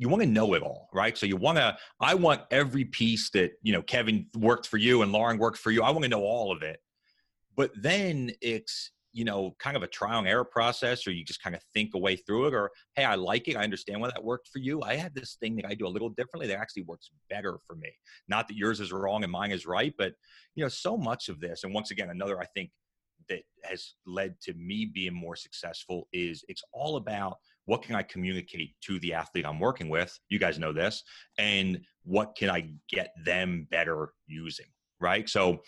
you want to know it all, right? So you want to, I want every piece that, you know, Kevin worked for you and Lauren worked for you. I want to know all of it. But then it's, you know, kind of a trial and error process, or you just kind of think a way through it, or hey, I like it. I understand why that worked for you. I had this thing that I do a little differently that actually works better for me. Not that yours is wrong and mine is right, but you know, so much of this, and once again, another I think that has led to me being more successful is it's all about what can I communicate to the athlete I'm working with? You guys know this, and what can I get them better using, right? So,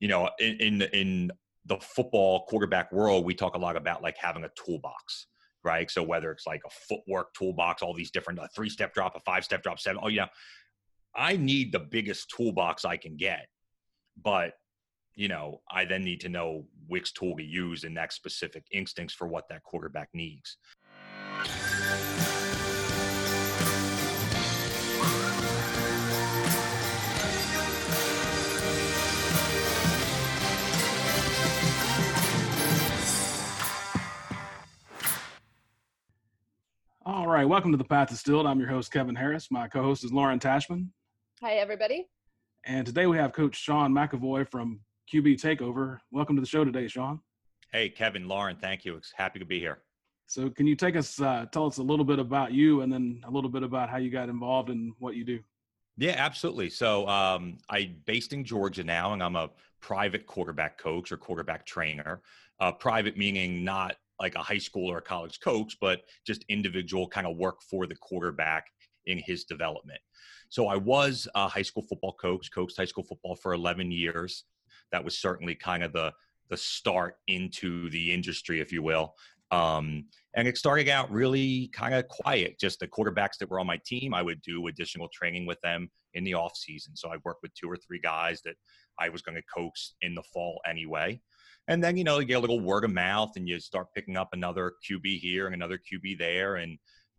you know, in in, in the football quarterback world, we talk a lot about like having a toolbox, right? So whether it's like a footwork toolbox, all these different a three step drop, a five step drop, seven. Oh, yeah, I need the biggest toolbox I can get, but you know, I then need to know which tool to use in that specific instance for what that quarterback needs. All right, welcome to the Path Distilled. I'm your host, Kevin Harris. My co host is Lauren Tashman. Hi, everybody. And today we have Coach Sean McEvoy from QB Takeover. Welcome to the show today, Sean. Hey, Kevin, Lauren, thank you. It's happy to be here. So, can you take us, uh, tell us a little bit about you and then a little bit about how you got involved in what you do? Yeah, absolutely. So, um, I'm based in Georgia now, and I'm a private quarterback coach or quarterback trainer. Uh, private meaning not like a high school or a college coach, but just individual kind of work for the quarterback in his development. So I was a high school football coach, coached high school football for 11 years. That was certainly kind of the the start into the industry, if you will. Um, and it started out really kind of quiet. Just the quarterbacks that were on my team, I would do additional training with them in the off season. So I worked with two or three guys that I was going to coach in the fall anyway. And then, you know, you get a little word of mouth and you start picking up another QB here and another QB there. And,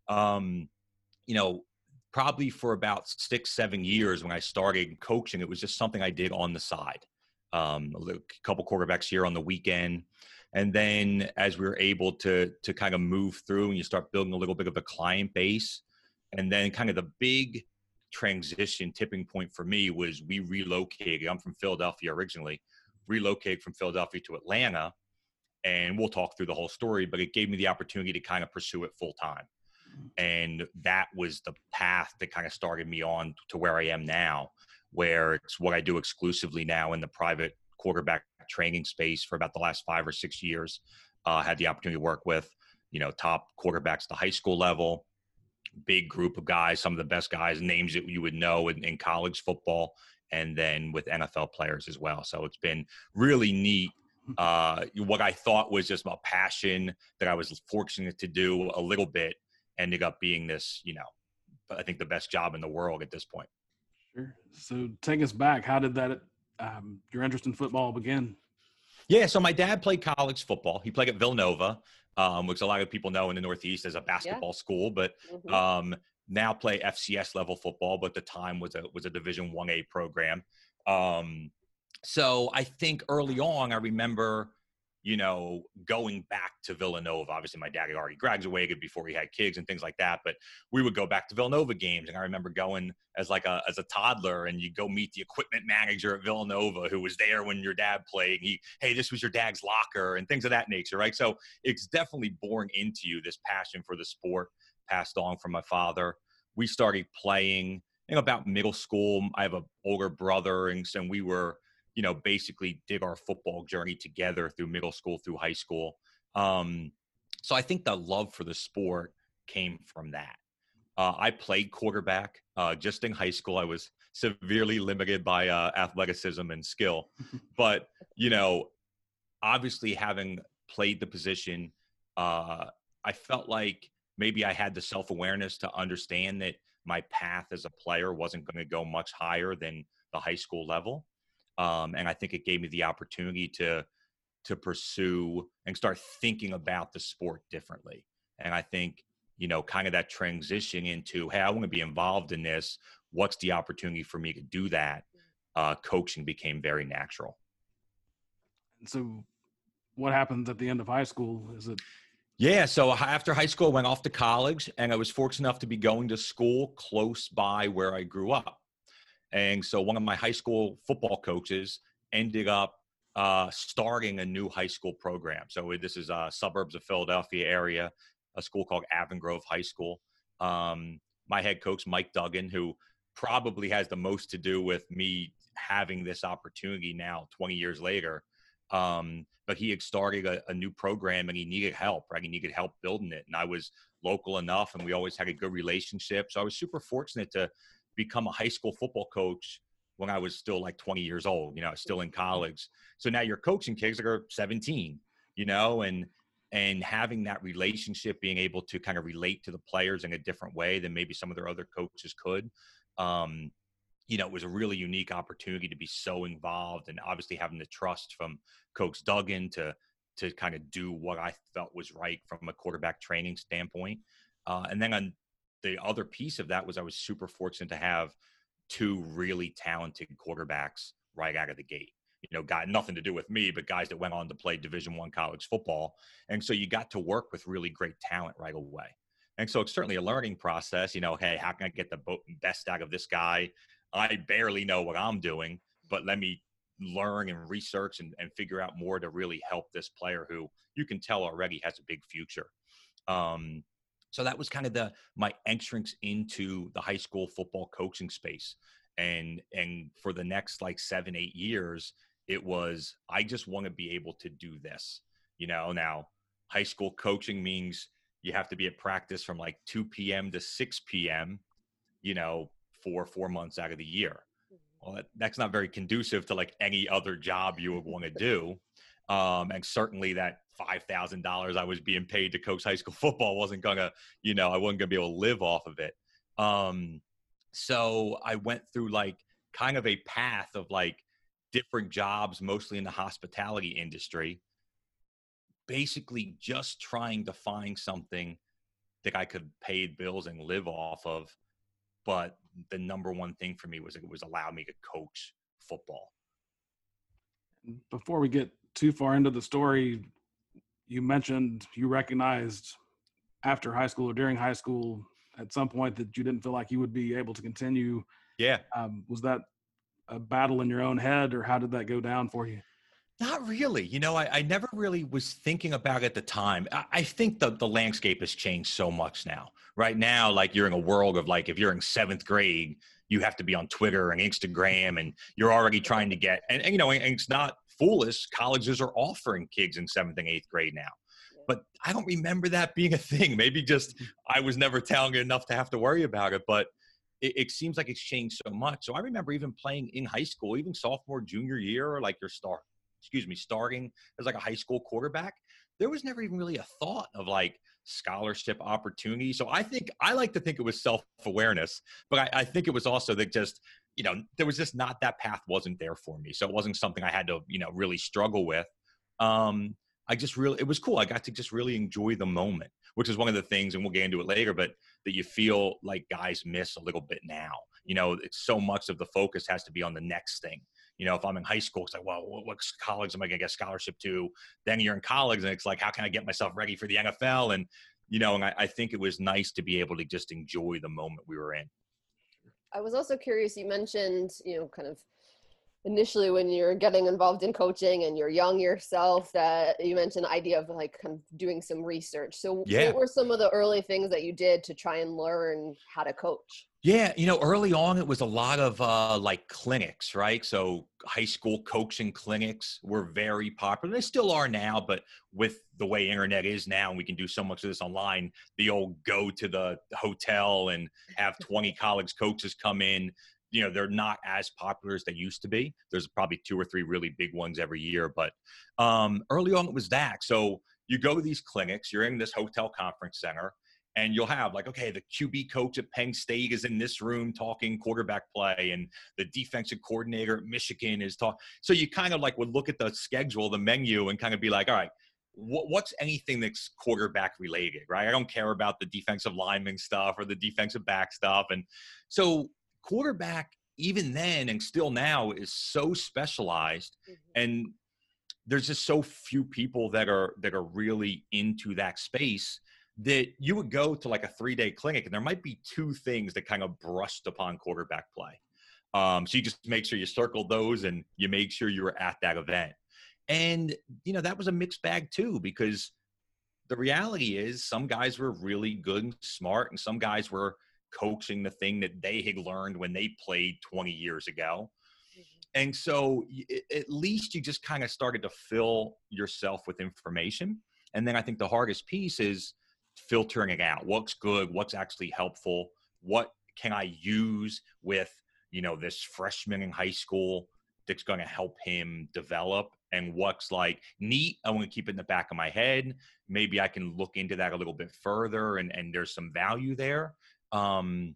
um, you know, probably for about six, seven years when I started coaching, it was just something I did on the side. Um, a couple quarterbacks here on the weekend. And then as we were able to to kind of move through and you start building a little bit of a client base, and then kind of the big transition tipping point for me was we relocated. I'm from Philadelphia originally relocated from Philadelphia to Atlanta. And we'll talk through the whole story, but it gave me the opportunity to kind of pursue it full time. And that was the path that kind of started me on to where I am now, where it's what I do exclusively now in the private quarterback training space for about the last five or six years. Uh, had the opportunity to work with, you know, top quarterbacks at the high school level, big group of guys, some of the best guys, names that you would know in, in college football, and then with NFL players as well. So it's been really neat. Hmm. Uh, what I thought was just my passion that I was fortunate to do a little bit ended up being this, you know, I think the best job in the world at this point. Sure. So take us back. How did that, um, your interest in football begin? Yeah. So my dad played college football. He played at Villanova, um, which a lot of people know in the Northeast as a basketball yeah. school. But mm-hmm. um, now play FCS level football, but the time was a was a Division One A program. Um, so I think early on, I remember, you know, going back to Villanova. Obviously, my dad had already graduated before he had kids and things like that. But we would go back to Villanova games, and I remember going as like a as a toddler, and you go meet the equipment manager at Villanova, who was there when your dad played. And he, hey, this was your dad's locker, and things of that nature, right? So it's definitely born into you this passion for the sport passed on from my father. We started playing in about middle school. I have an older brother, and so we were, you know, basically did our football journey together through middle school, through high school. Um, so I think the love for the sport came from that. Uh, I played quarterback uh, just in high school. I was severely limited by uh, athleticism and skill, but you know, obviously having played the position, uh, I felt like maybe I had the self awareness to understand that my path as a player wasn't going to go much higher than the high school level. Um, and I think it gave me the opportunity to to pursue and start thinking about the sport differently. And I think you know, kind of that transition into, hey, I want to be involved in this. What's the opportunity for me to do that? Uh, coaching became very natural. And so, what happens at the end of high school? Is it Yeah, so after high school, I went off to college, and I was fortunate enough to be going to school close by where I grew up. And so one of my high school football coaches ended up uh, starting a new high school program. So this is uh, suburbs of Philadelphia area, a school called Avon Grove High School. Um, my head coach, Mike Duggan, who probably has the most to do with me having this opportunity now 20 years later. Um, but he had started a, a, new program and he needed help, right? He needed help building it. And I was local enough and we always had a good relationship. So I was super fortunate to become a high school football coach when I was still like 20 years old, you know, still in college. So now you're coaching kids that are 17, you know, and and having that relationship, being able to kind of relate to the players in a different way than maybe some of their other coaches could. Um, you know, it was a really unique opportunity to be so involved and obviously having the trust from Coach Duggan to to kind of do what I felt was right from a quarterback training standpoint. Uh, and then on the other piece of that was I was super fortunate to have two really talented quarterbacks right out of the gate. You know, got nothing to do with me, but guys that went on to play Division One college football, and so you got to work with really great talent right away. And so it's certainly a learning process. You know, hey, how can I get the best out of this guy? I barely know what I'm doing, but let me learn and research and, and figure out more to really help this player who you can tell already has a big future. Um, so that was kind of the my entrance into the high school football coaching space and and for the next like seven eight years it was i just want to be able to do this you know? Now high school coaching means you have to be at practice from like 2 p.m to 6 p.m you know for four months out of the year. Mm-hmm. well that, that's not very conducive to like any other job you would want to do um, and certainly that five thousand dollars I was being paid to coach high school football wasn't gonna, you know, I wasn't gonna be able to live off of it. Um, so I went through like kind of a path of like different jobs, mostly in the hospitality industry, basically just trying to find something that I could pay bills and live off of. But the number one thing for me was it was allow me to coach football. Before we get too far into the story, you mentioned you recognized after high school or during high school at some point that you didn't feel like you would be able to continue. Yeah. Um, was that a battle in your own head, or how did that go down for you? Not really. You know, I, I never really was thinking about it at the time. I, I think the, the landscape has changed so much now. Right now, like you're in a world of like, if you're in seventh grade, you have to be on Twitter and Instagram, and you're already trying to get, and, and you know, and it's not foolish. Colleges are offering kids in seventh and eighth grade now. But I don't remember that being a thing. Maybe just mm-hmm. I was never talented enough to have to worry about it. But it, it, seems like it's changed so much. So I remember even playing in high school, even sophomore, junior year, or like your start, excuse me, starting as like a high school quarterback. There was never even really a thought of like scholarship opportunity. So I think I like to think it was self awareness, but I, I think it was also that just you know, there was just not that path wasn't there for me. So it wasn't something I had to, you know, really struggle with. Um, I just really, it was cool. I got to just really enjoy the moment, which is one of the things, and we'll get into it later, but that you feel like guys miss a little bit now. You know, it's so much of the focus has to be on the next thing. You know, if I'm in high school, it's like, well, what college am I going to get scholarship to? Then you're in college, and it's like, how can I get myself ready for the NFL? And, you know, and I, I think it was nice to be able to just enjoy the moment we were in. I was also curious. You mentioned, you know, kind of initially when you're getting involved in coaching and you're young yourself that you mentioned the idea of like kind of doing some research so yeah. what were some of the early things that you did to try and learn how to coach yeah, you know, early on it was a lot of uh, like clinics, right? So high school coaching clinics were very popular. They still are now, but with the way internet is now, and we can do so much of this online. The old go to the hotel and have twenty college coaches come in. You know, they're not as popular as they used to be. There's probably two or three really big ones every year, but um, early on it was that. So you go to these clinics. You're in this hotel conference center and you'll have like okay the qb coach at penn state is in this room talking quarterback play and the defensive coordinator at michigan is talking so you kind of like would look at the schedule the menu and kind of be like all right what's anything that's quarterback related right i don't care about the defensive lineman stuff or the defensive back stuff and so quarterback even then and still now is so specialized mm-hmm. and there's just so few people that are that are really into that space that you would go to like a three day clinic and there might be two things that kind of brushed upon quarterback play. Um, so you just make sure you circle those and you make sure you were at that event. And, you know, that was a mixed bag too, because the reality is some guys were really good and smart, and some guys were coaching the thing that they had learned when they played 20 years ago. Mm-hmm. And so at least you just kind of started to fill yourself with information. And then I think the hardest piece is filtering it out. What's good? What's actually helpful? What can I use with, you know, this freshman in high school that's going to help him develop? And what's like neat, I want to keep it in the back of my head. Maybe I can look into that a little bit further and, and there's some value there. Um,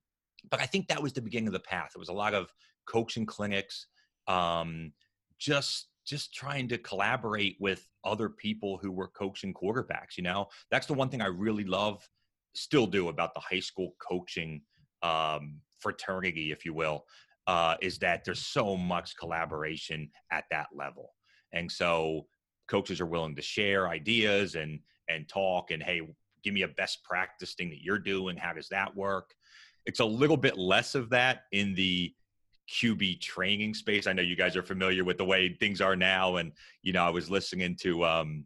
but I think that was the beginning of the path. It was a lot of coaching clinics, um, just just trying to collaborate with other people who were coaching quarterbacks. You know, that's the one thing I really love, still do about the high school coaching um, fraternity, if you will, uh, is that there's so much collaboration at that level, and so coaches are willing to share ideas and and talk and hey, give me a best practice thing that you're doing. How does that work? It's a little bit less of that in the QB training space. I know you guys are familiar with the way things are now, and you know I was listening to um,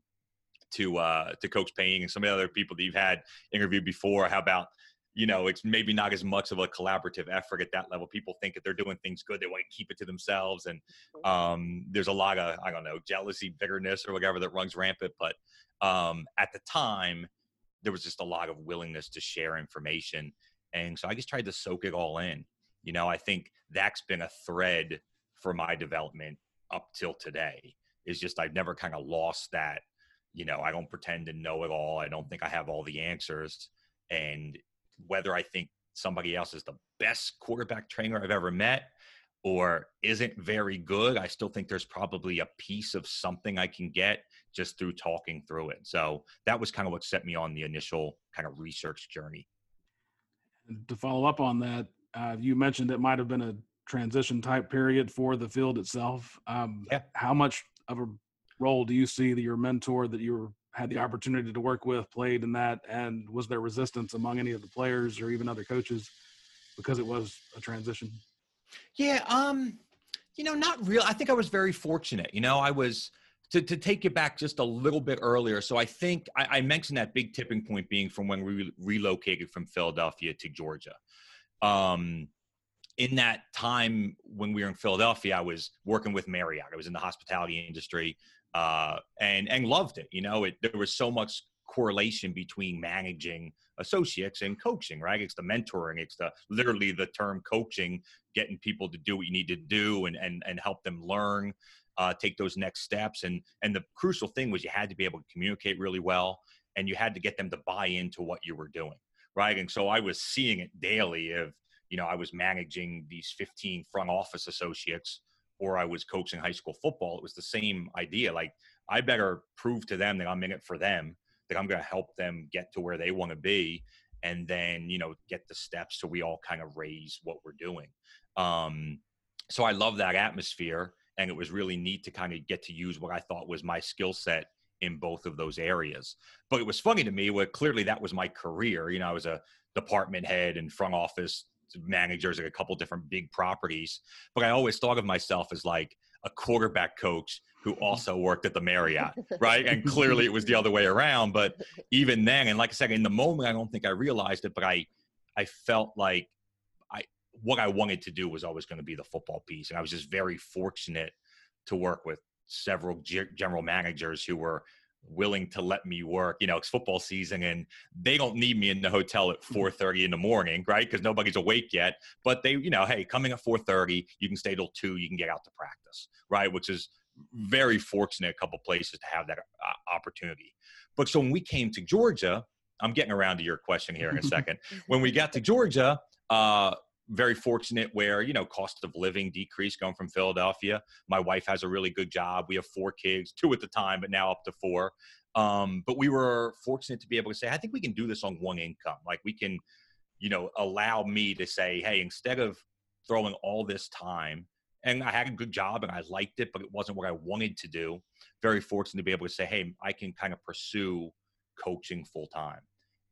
to uh, to Coach Payne and some of the other people that you've had interviewed before. How about you know it's maybe not as much of a collaborative effort at that level. People think that they're doing things good, they want to keep it to themselves, and mm-hmm. um, there's a lot of I don't know jealousy, bitterness, or whatever that runs rampant. But um, at the time, there was just a lot of willingness to share information, and so I just tried to soak it all in you know, I think that's been a thread for my development up till today. Is just I've never kind of lost that. You know, I don't pretend to know it all. I don't think I have all the answers. And whether I think somebody else is the best quarterback trainer I've ever met or isn't very good, I still think there's probably a piece of something I can get just through talking through it. So that was kind of what set me on the initial kind of research journey. To follow up on that, uh, you mentioned it might have been a transition type period for the field itself. Um, yeah. How much of a role do you see that your mentor that you were, had the opportunity to work with played in that? And was there resistance among any of the players or even other coaches because it was a transition? Yeah, um, you know, not real. I think I was very fortunate. You know, I was to, to take it back just a little bit earlier. So I think I, I mentioned that big tipping point being from when we re- relocated from Philadelphia to Georgia um, in that time when we were in Philadelphia, I was working with Marriott. I was in the hospitality industry uh, and and loved it. You know, it, there was so much correlation between managing associates and coaching. Right? It's the mentoring. It's the literally the term coaching, getting people to do what you need to do and and and help them learn. Uh, take those next steps and and the crucial thing was you had to be able to communicate really well and you had to get them to buy into what you were doing right? And so I was seeing it daily if, you know, I was managing these 15 front office associates or I was coaching high school football. It was the same idea. Like, I better prove to them that I'm in it for them, that I'm going to help them get to where they want to be. And then, you know, get the steps so we all kind of raise what we're doing. Um, so I love that atmosphere. And it was really neat to kind of get to use what I thought was my skill set in both of those areas. But it was funny to me where clearly that was my career. You know, I was a department head and front office managers at a couple different big properties. But I always thought of myself as like a quarterback coach who also worked at the Marriott, right? And clearly it was the other way around. But even then, and like I said, in the moment, I don't think I realized it, but I, I felt like I, what I wanted to do was always going to be the football piece, and I was just very fortunate to work with several general managers who were willing to let me work you know it's football season and they don't need me in the hotel at 4.30 mm-hmm. in the morning right? Because nobody's awake yet but they you know hey coming at 4.30 you can stay till 2 you can get out to practice right? Which is very fortunate a couple places to have that uh, opportunity. But so when we came to georgia i'm getting around to your question here in a second. When we got to georgia uh, very fortunate where you know cost of living decreased going from philadelphia my wife has a really good job we have four kids two at the time but now up to four um, but we were fortunate to be able to say i think we can do this on one income like we can you know allow me to say hey instead of throwing all this time and I had a good job and I liked it, but it wasn't what I wanted to do. Very fortunate to be able to say, hey, I can kind of pursue coaching full time.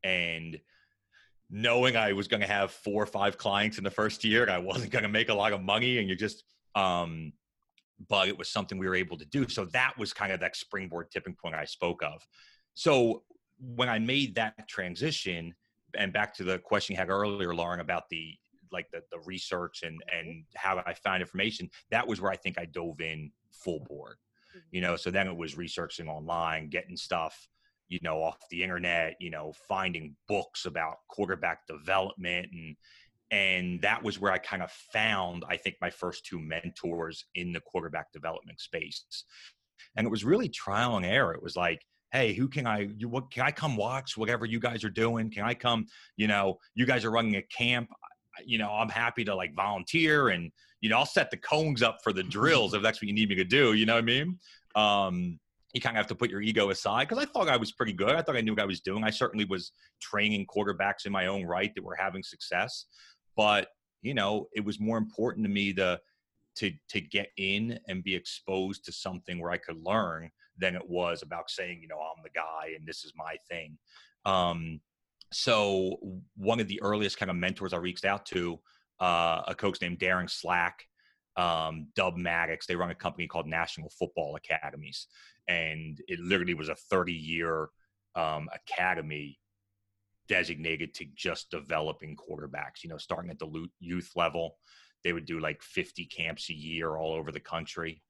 And knowing I was going to have four or five clients in the first year, and I wasn't going to make a lot of money, and you just, um, but it was something we were able to do. So that was kind of that springboard tipping point I spoke of. So when I made that transition, and back to the question you had earlier, Lauren, about the like the, the research and and how I found information, that was where I think I dove in full board. You know, so then it was researching online, getting stuff, you know, off the internet, you know, finding books about quarterback development and and that was where I kind of found, I think, my first two mentors in the quarterback development space. And it was really trial and error. It was like, hey, who can I, you, what, can I come watch whatever you guys are doing? Can I come, you know, you guys are running a camp you know, I'm happy to like volunteer and, you know, I'll set the cones up for the drills if that's what you need me to do. You know what I mean? Um, you kind of have to put your ego aside because I thought I was pretty good. I thought I knew what I was doing. I certainly was training quarterbacks in my own right that were having success, but you know, it was more important to me to to to get in and be exposed to something where I could learn than it was about saying, you know, I'm the guy and this is my thing. Um, so one of the earliest kind of mentors I reached out to, uh, a coach named Darin Slack, um, Dub Maddox. They run a company called National Football Academies, and it literally was a 30 year um, academy designated to just developing quarterbacks. You know, starting at the youth level, they would do like 50 camps a year all over the country,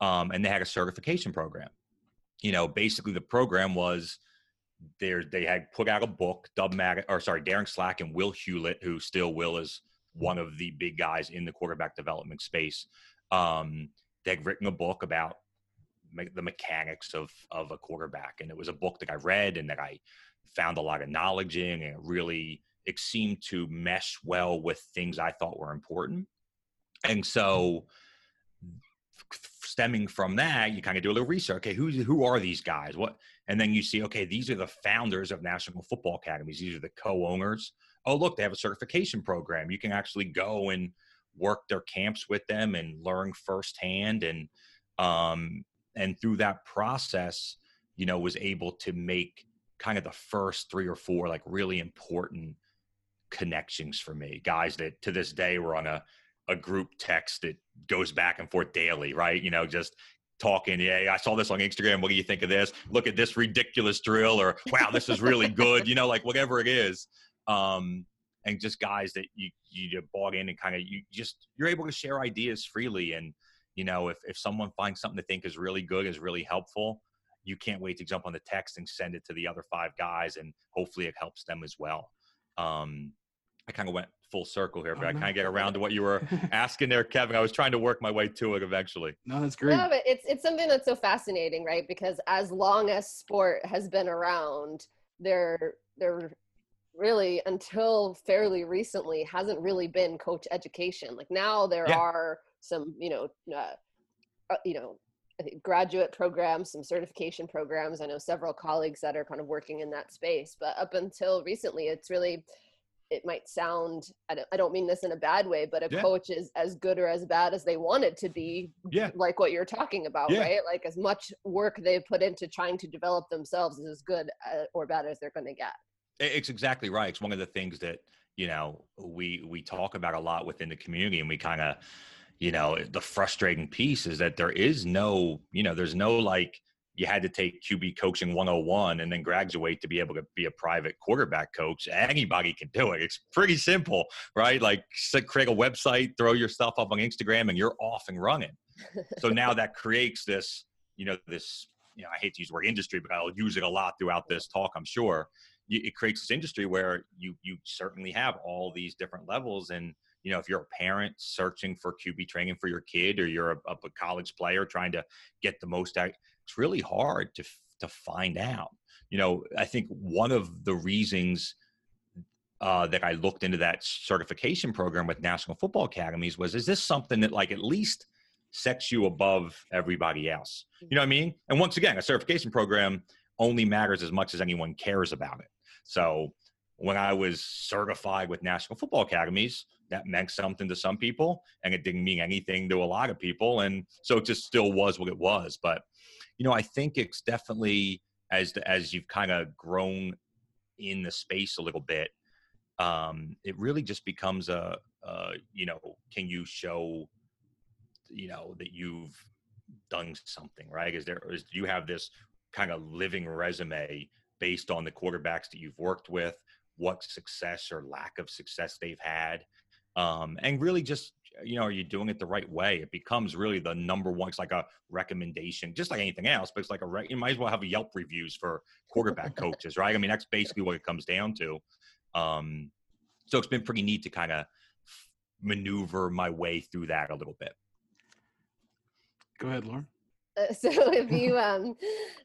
um, and they had a certification program. You know, basically the program was there they had put out a book, Dub Mag or sorry, Darin Slack and Will Hewlett, who still Will is one of the big guys in the quarterback development space. Um, they'd written a book about me- the mechanics of of a quarterback, and it was a book that I read and that I found a lot of knowledge in, and it really it seemed to mesh well with things I thought were important. And so stemming from that, you kind of do a little research. Okay, who who are these guys? What? And then you see, okay, these are the founders of National Football Academies. These are the co-owners. Oh, look, they have a certification program. You can actually go and work their camps with them and learn firsthand. And um, and through that process, you know, was able to make kind of the first three or four like really important connections for me. Guys that to this day were on a a group text that goes back and forth daily, right? You know, just talking, yeah, I saw this on Instagram. What do you think of this? Look at this ridiculous drill, or wow, this is really good. You know, like whatever it is. Um, and just guys that you you bought in and kind of you just you're able to share ideas freely. And you know, if if someone finds something to think is really good, is really helpful, you can't wait to jump on the text and send it to the other five guys, and hopefully it helps them as well. Um, I kind of went full circle here, but oh, I kind of get around to what you were asking there, Kevin. I was trying to work my way to it eventually. No, that's great. No, but it's it's something that's so fascinating, right? Because as long as sport has been around, there there really until fairly recently hasn't really been coach education. Like now there yeah. are some, you know, uh, uh, you know, graduate programs, some certification programs. I know several colleagues that are kind of working in that space, but up until recently, it's really it might sound I don't, I don't mean this in a bad way but a yeah. coach is as good or as bad as they want it to be yeah like what you're talking about yeah. right like as much work they put into trying to develop themselves is as good uh, or bad as they're going to get it's exactly right it's one of the things that you know we we talk about a lot within the community and we kind of you know the frustrating piece is that there is no you know there's no like you had to take QB coaching 101 and then graduate to be able to be a private quarterback coach. Anybody can do it. It's pretty simple, right? Like create a website, throw your stuff up on Instagram, and you're off and running. so now that creates this, you know, this, you know, I hate to use the word industry, but I'll use it a lot throughout this talk, I'm sure. It creates this industry where you you certainly have all these different levels and you know, if you're a parent searching for QB training for your kid, or you're a, a college player trying to get the most out, it's really hard to to find out. You know, I think one of the reasons uh, that I looked into that certification program with National Football Academies was, is this something that like at least sets you above everybody else? You know what I mean? And once again, a certification program only matters as much as anyone cares about it. So when I was certified with National Football Academies, that meant something to some people and it didn't mean anything to a lot of people and so it just still was what it was. But you know i think it's definitely as the, as you've kind of grown in the space a little bit um it really just becomes a you know can you show you know that you've done something right? Is there is do you have this kind of living resume based on the quarterbacks that you've worked with what success or lack of success they've had um, and really just you know are you doing it the right way? It becomes really the number one it's like a recommendation just like anything else but it's like a re- you might as well have a yelp reviews for quarterback coaches right? I mean that's basically what it comes down to. Um, so it's been pretty neat to kind of maneuver my way through that a little bit. Go ahead lauren. Uh, so if you um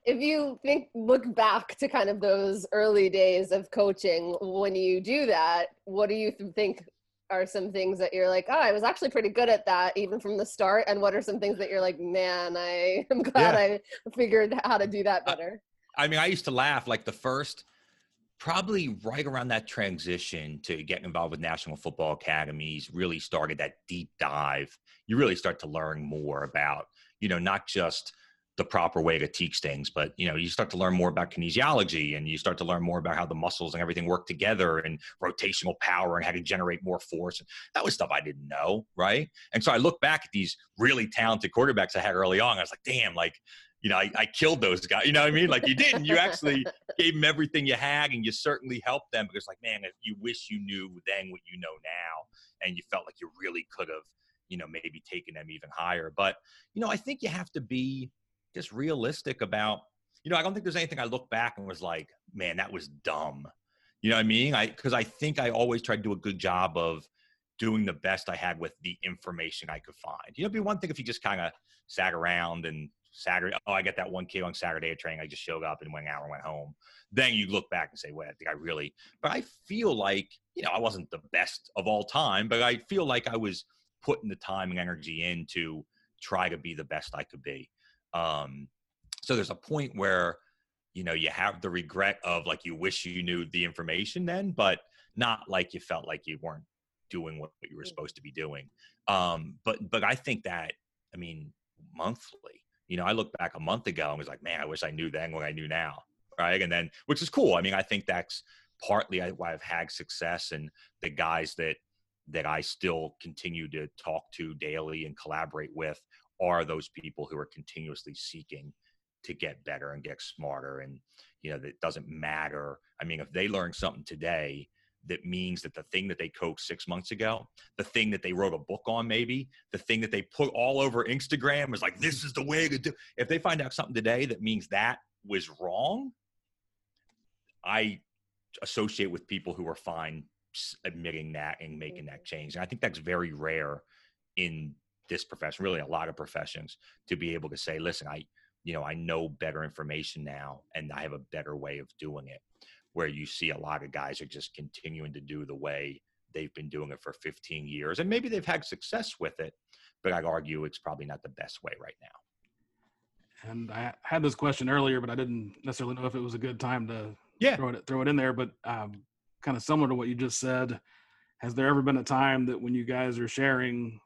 if you think look back to kind of those early days of coaching when you do that what do you think are some things that you're like, oh, I was actually pretty good at that even from the start? And what are some things that you're like, man, I am glad yeah. I figured out how to do that better? I mean, I used to laugh like the first, probably right around that transition to get involved with National Football Academies, really started that deep dive. You really start to learn more about, you know, not just – the proper way to teach things but you know you start to learn more about kinesiology and you start to learn more about how the muscles and everything work together and rotational power and how to generate more force that was stuff i didn't know right? And so i look back at these really talented quarterbacks i had early on i was like damn like you know I, I killed those guys you know what i mean? Like you didn't you actually gave them everything you had and you certainly helped them because like man if you wish you knew then what you know now and you felt like you really could have you know maybe taken them even higher but you know i think you have to be just realistic about you know i don't think there's anything i look back and was like man that was dumb you know what i mean i because i think i always tried to do a good job of doing the best i had with the information i could find you know it'd be one thing if you just kind of sat around and Saturday, oh, I get that one kid on Saturday at training. I just showed up and went out and went home. Then you look back and say, well, I think I really, but I feel like, you know, I wasn't the best of all time, but I feel like I was putting the time and energy in to try to be the best I could be. Um, so there's a point where you know you have the regret of like you wish you knew the information then, but not like you felt like you weren't doing what, you were supposed to be doing. Um, but but I think that I mean monthly. You know, I look back a month ago and was like, man, I wish I knew then what I knew now, right? And then which is cool. I mean, I think that's partly why I've had success and the guys that that I still continue to talk to daily and collaborate with are those people who are continuously seeking to get better and get smarter and you know that doesn't matter i mean if they learn something today that means that the thing that they coached six months ago, the thing that they wrote a book on, maybe the thing that they put all over Instagram is like, this is the way to do. If they find out something today that means that was wrong, I associate with people who are fine admitting that and making that mm-hmm. change. And I think that's very rare in this profession, really a lot of professions, to be able to say, listen, I, you know, I know better information now and I have a better way of doing it. Where you see a lot of guys are just continuing to do the way they've been doing it for 15 years. And maybe they've had success with it, but I'd argue it's probably not the best way right now. And I had this question earlier, but I didn't necessarily know if it was a good time to yeah. throw it throw it in there. But um, kind of similar to what you just said, has there ever been a time that when you guys are sharing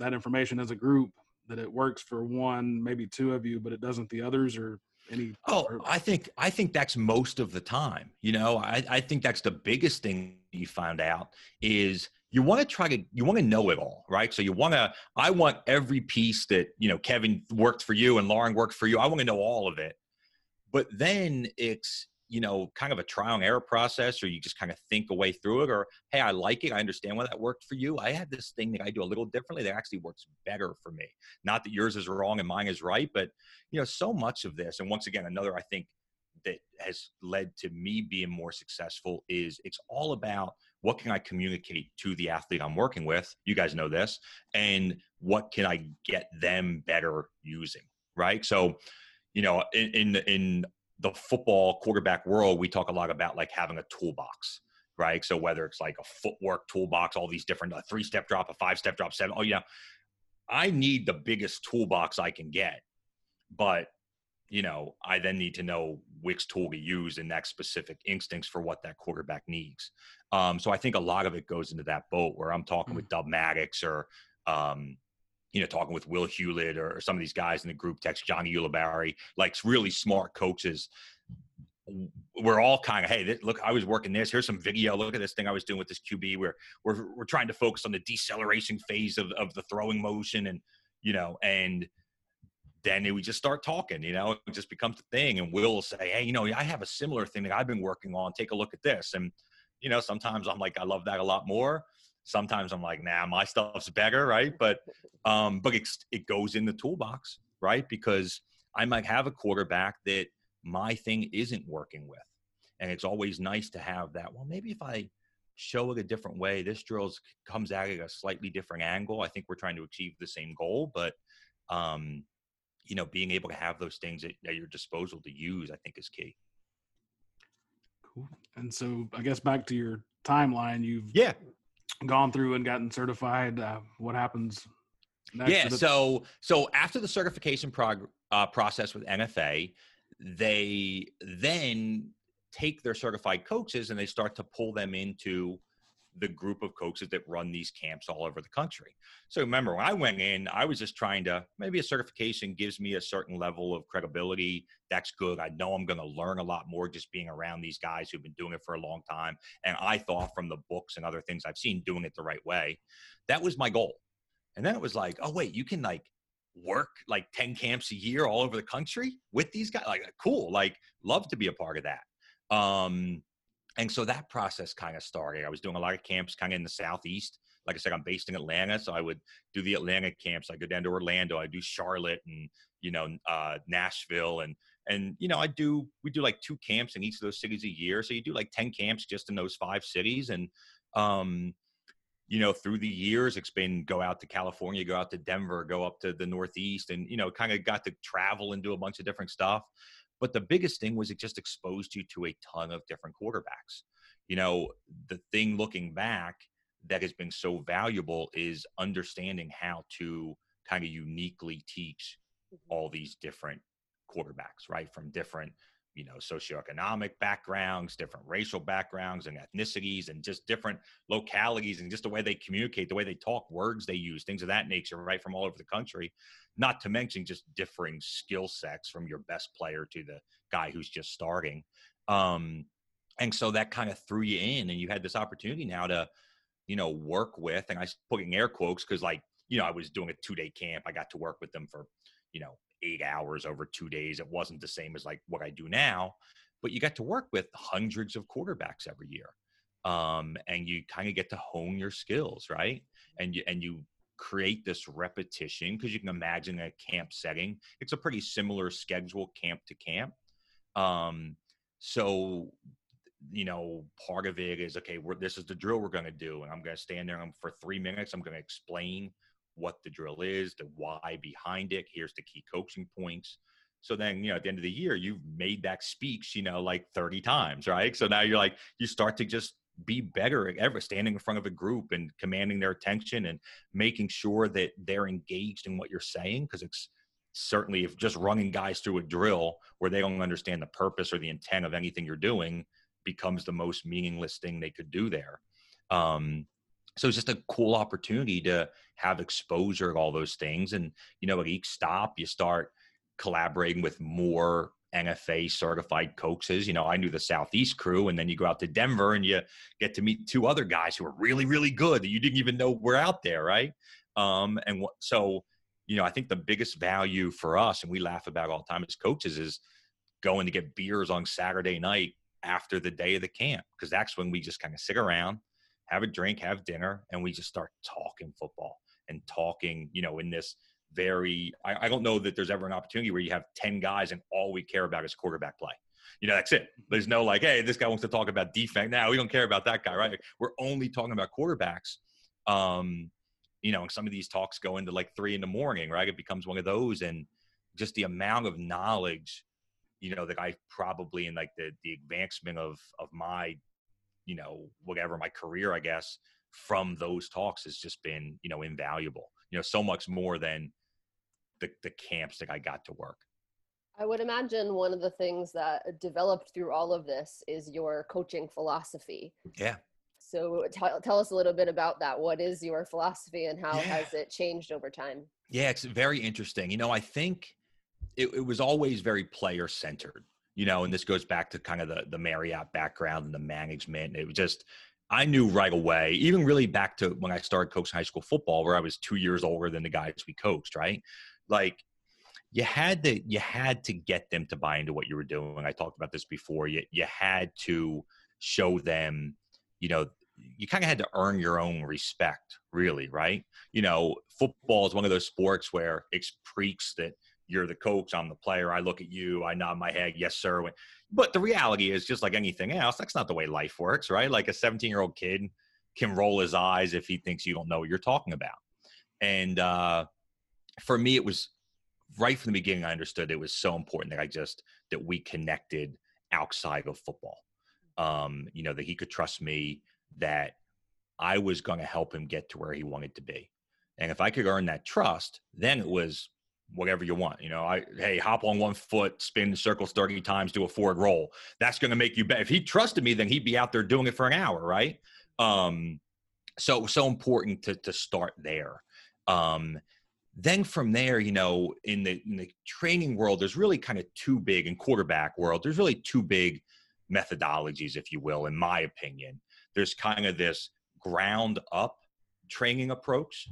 that information as a group that it works for one, maybe two of you, but it doesn't the others or any oh i think i think that's most of the time you know? I, I think that's the biggest thing you find out is you want to try to you want to know it all right? So you want to i want every piece that you know kevin worked for you and lauren worked for you i want to know all of it. But then it's you know, kind of a trial and error process, or you just kind of think a way through it, or hey, I like it, I understand why that worked for you. I have this thing that I do a little differently that actually works better for me. Not that yours is wrong and mine is right, but you know, so much of this, and once again, another I think that has led to me being more successful is it's all about what can I communicate to the athlete I'm working with? You guys know this, and what can I get them better using, right? So, you know, in in, in the football quarterback world, we talk a lot about like having a toolbox, right? So whether it's like a footwork toolbox, all these different a three step drop, a five step drop, seven. Oh yeah, I need the biggest toolbox I can get, but you know, I then need to know which tool to use in that specific instincts for what that quarterback needs. Um, so I think a lot of it goes into that boat where I'm talking mm-hmm. with Dub Maddox or, um, you know, talking with Will Hewlett or, or, some of these guys in the group text, Johnny Ulibarri, like really smart coaches. We're all kind of, hey, look, I was working this. Here's some video. Look at this thing I was doing with this QB. Where we're we're trying to focus on the deceleration phase of of the throwing motion, and you know, and then we just start talking, you know, it just becomes a thing. And we'll say, Hey, you know, I have a similar thing that I've been working on. Take a look at this. And, you know, sometimes I'm like, I love that a lot more. Sometimes I'm like, nah, my stuff's better. Right. But, um, but it's, it goes in the toolbox, right? Because I might have a quarterback that my thing isn't working with. And it's always nice to have that. Well, maybe if I show it a different way, this drill comes at it a slightly different angle. I think we're trying to achieve the same goal, but, um, you know, being able to have those things at, at your disposal to use, I think is key. Cool. And so I guess back to your timeline, you've yeah gone through and gotten certified. Uh, what happens? yeah. So so after the certification prog- uh, process with NFA, they then take their certified coaches and they start to pull them into the group of coaches that run these camps all over the country. So remember, when I went in, I was just trying to maybe a certification gives me a certain level of credibility. That's good. I know I'm going to learn a lot more just being around these guys who've been doing it for a long time. And I thought from the books and other things I've seen doing it the right way. That was my goal. And then it was like, oh, wait, you can like work like 10 camps a year all over the country with these guys. Like, cool. Like, love to be a part of that. Um, and so that process kind of started. I was doing a lot of camps kind of in the southeast. Like I said, I'm based in Atlanta, so I would do the Atlanta camps. I go down to Orlando. I do Charlotte and you know uh, Nashville and and you know I do we do like two camps in each of those cities a year. So you do like ten camps just in those five cities, and um, you know through the years it's been go out to California, go out to Denver, go up to the Northeast, and you know kind of got to travel and do a bunch of different stuff. But the biggest thing was it just exposed you to a ton of different quarterbacks. You know, the thing looking back that has been so valuable is understanding how to kind of uniquely teach mm-hmm. all these different quarterbacks, right? From different you know socioeconomic backgrounds different racial backgrounds and ethnicities and just different localities and just the way they communicate the way they talk words they use things of that nature right from all over the country. Not to mention just differing skill sets from your best player to the guy who's just starting. Um, and so that kind of threw you in and you had this opportunity now to you know work with and i putting air quotes because like you know i was doing a two day camp i got to work with them for you know eight hours over two days. It wasn't the same as like what I do now, but you get to work with hundreds of quarterbacks every year. Um, and you kind of get to hone your skills, right? And you and you create this repetition because you can imagine a camp setting. It's a pretty similar schedule camp to camp. Um, so you know, part of it is okay. this is the drill we're going to do, and I'm going to stand there for three minutes. I'm going to explain what the drill is, the why behind it. Here's the key coaching points. So then, you know, at the end of the year, you've made that speech, you know, like 30 times, right? So now you're like, you start to just be better at ever standing in front of a group and commanding their attention and making sure that they're engaged in what you're saying. Cause it's certainly if just running guys through a drill where they don't understand the purpose or the intent of anything you're doing becomes the most meaningless thing they could do there. Um, so it's just a cool opportunity to have exposure to all those things. And you know at each stop you start collaborating with more nfa certified coaches. You know i knew the southeast crew and then you go out to denver and you get to meet two other guys who are really really good that you didn't even know were out there right? Um and what so you know i think the biggest value for us and we laugh about all the time as coaches is going to get beers on saturday night after the day of the camp because that's when we just kind of sit around have a drink, have dinner, and we just start talking football and talking, you know, in this very, I, I, don't know that there's ever an opportunity where you have 10 guys and all we care about is quarterback play. You know, that's it. There's no like, hey, this guy wants to talk about defense. Now we don't care about that guy, right? We're only talking about quarterbacks. Um, you know, and some of these talks go into like three in the morning, right? It becomes one of those. And just the amount of knowledge, you know, that I probably in like the the advancement of of my you know whatever my career i guess from those talks has just been you know invaluable you know so much more than the, the camps that i got to work I would imagine one of the things that uh, developed through all of this is your coaching philosophy. Yeah. So tell, tell us a little bit about that. What is your philosophy and how yeah. has it changed over time? Yeah, it's very interesting. You know, I think it, it was always very player centered, you know, and this goes back to kind of the, the Marriott background and the management. It was just, I knew right away, even really back to when I started coaching high school football, where I was two years older than the guys we coached, right? Like you had to you had to get them to buy into what you were doing. I talked about this before. You you had to show them, you know, you kind of had to earn your own respect, really, right? You know, football is one of those sports where it's preached that you're the coach, I'm the player. I look at you, I nod my head, yes, sir. But the reality is, just like anything else, that's not the way life works, right? Like a 17 year old kid can roll his eyes if he thinks you don't know what you're talking about. And uh, for me, it was right from the beginning. I understood it was so important that I just that we connected outside of football. Um, you know that he could trust me that I was going to help him get to where he wanted to be. And if I could earn that trust, then it was whatever you want. You know, I hey, hop on one foot, spin circles 30 times, do a forward roll. That's going to make you better. If he trusted me, then he'd be out there doing it for an hour, right? Um, so so important to to start there. Um, then from there, you know, in the in the training world, there's really kind of two big in quarterback world. There's really two big methodologies, if you will, in my opinion there's kind of this ground up training approach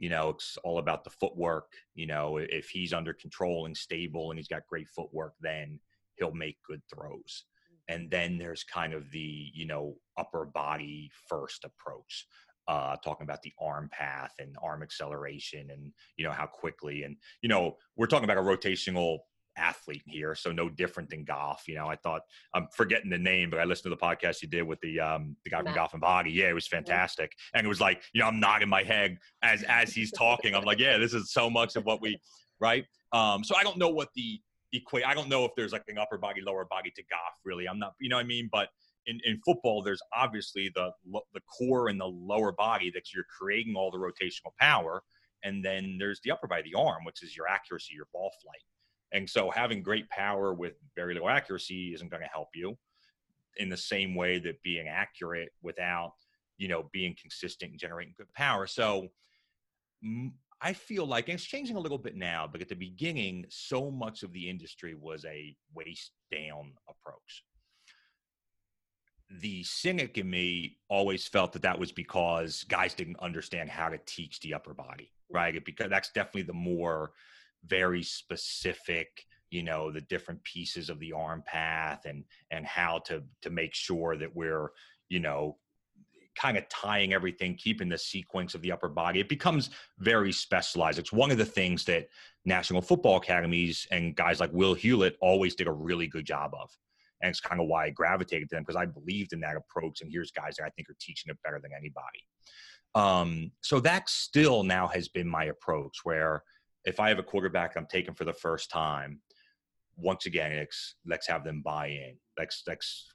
you know it's all about the footwork you know if he's under control and stable and he's got great footwork then he'll make good throws. And then there's kind of the you know upper body first approach uh, talking about the arm path and arm acceleration and you know how quickly and you know we're talking about a rotational athlete here, so no different than golf. You know, I thought I'm forgetting the name, but I listened to the podcast you did with the um the guy from Golf and Body. Yeah, it was fantastic, and it was like you know I'm nodding my head as as he's talking. I'm like, yeah, this is so much of what we right. Um, so I don't know what the equate. I don't know if there's like an upper body, lower body to golf. Really, I'm not. You know what I mean? But in, in football, there's obviously the the core and the lower body that you're creating all the rotational power, and then there's the upper body, the arm, which is your accuracy, your ball flight. And so having great power with very little accuracy isn't going to help you in the same way that being accurate without, you know, being consistent and generating good power. So I feel like it's changing a little bit now, but at the beginning, so much of the industry was a waist down approach. The cynic in me always felt that that was because guys didn't understand how to teach the upper body, right? Because that's definitely the more very specific you know the different pieces of the arm path and and how to to make sure that we're you know kind of tying everything keeping the sequence of the upper body. It becomes very specialized. It's one of the things that national football academies and guys like will hewlett always did a really good job of. And it's kind of why i gravitated to them because i believed in that approach and here's guys that i think are teaching it better than anybody. Um, so that still now has been my approach where if I have a quarterback I'm taking for the first time, once again, let's let's have them buy in. Let's let's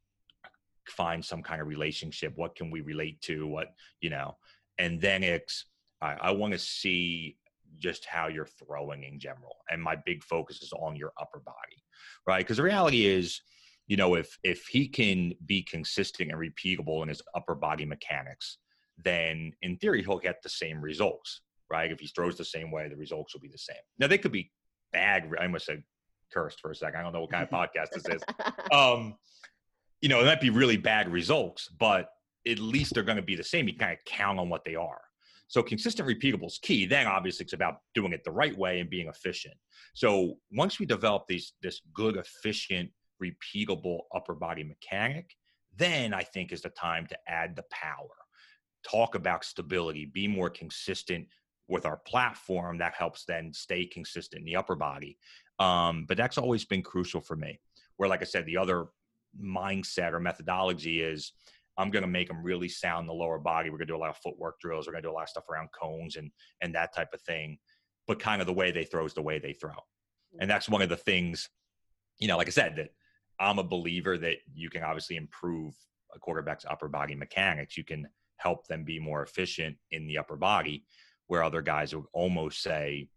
find some kind of relationship. What can we relate to? What you know, and then it's I, I want to see just how you're throwing in general, and my big focus is on your upper body, right? Because the reality is, you know, if if he can be consistent and repeatable in his upper body mechanics, then in theory he'll get the same results right? If he throws the same way, the results will be the same. Now they could be bad. I must said cursed for a second. I don't know what kind of podcast this is. Um, you know, it might be really bad results, but at least they're going to be the same. You kind of count on what they are. So consistent repeatable is key. Then obviously it's about doing it the right way and being efficient. So once we develop these this good, efficient, repeatable upper body mechanic, then I think is the time to add the power. Talk about stability, be more consistent, with our platform that helps then stay consistent in the upper body. Um, but that's always been crucial for me. Where, like I said, the other mindset or methodology is I'm going to make them really sound the lower body. We're going to do a lot of footwork drills. We're going to do a lot of stuff around cones and and that type of thing. But kind of the way they throw is the way they throw, and that's one of the things. You know, like I said, that I'm a believer that you can obviously improve a quarterback's upper body mechanics. You can help them be more efficient in the upper body where other guys would almost say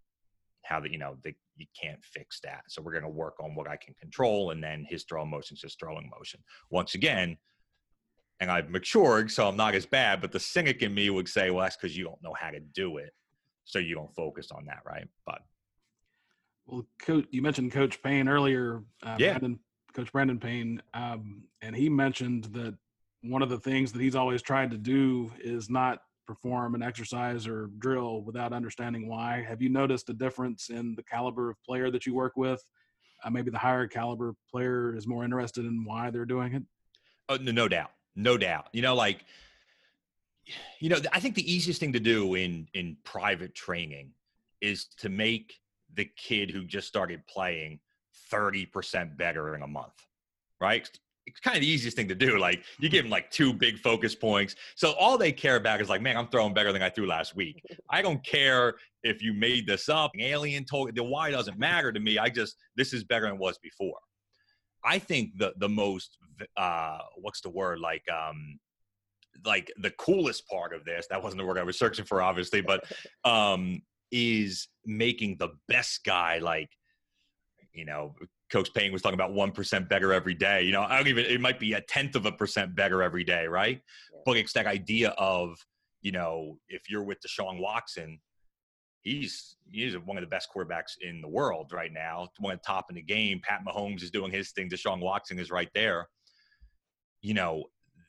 how that you know they, you can't fix that. So we're going to work on what I can control. And then his throwing motion is just throwing motion. Once again, and I've matured, so I'm not as bad. But the cynic in me would say, well, that's because you don't know how to do it. So you don't focus on that, right? But well, coach, you mentioned Coach Payne earlier. Uh, yeah. Brandon, Coach Brandon Payne, um, and he mentioned that one of the things that he's always tried to do is not perform an exercise or drill without understanding why. Have you noticed a difference in the caliber of player that you work with? Uh, maybe the higher caliber player is more interested in why they're doing it. Oh, no, no doubt, no doubt. You know, like, you know, I think the easiest thing to do in in private training is to make the kid who just started playing 30% better in a month, right? It's kind of the easiest thing to do. Like you give them like two big focus points. So all they care about is like, man, I'm throwing better than I threw last week. I don't care if you made this up. Alien told the why doesn't matter to me. I just this is better than it was before. I think the the most uh what's the word like um like the coolest part of this that wasn't the word I was searching for obviously but um is making the best guy like you know coach payne was talking about 1% better every day you know i don't even it might be a tenth of a percent better every day right yeah. but it's that idea of you know if you're with deshaun watson he's he's one of the best quarterbacks in the world right now one of the top in the game pat mahomes is doing his thing deshaun watson is right there you know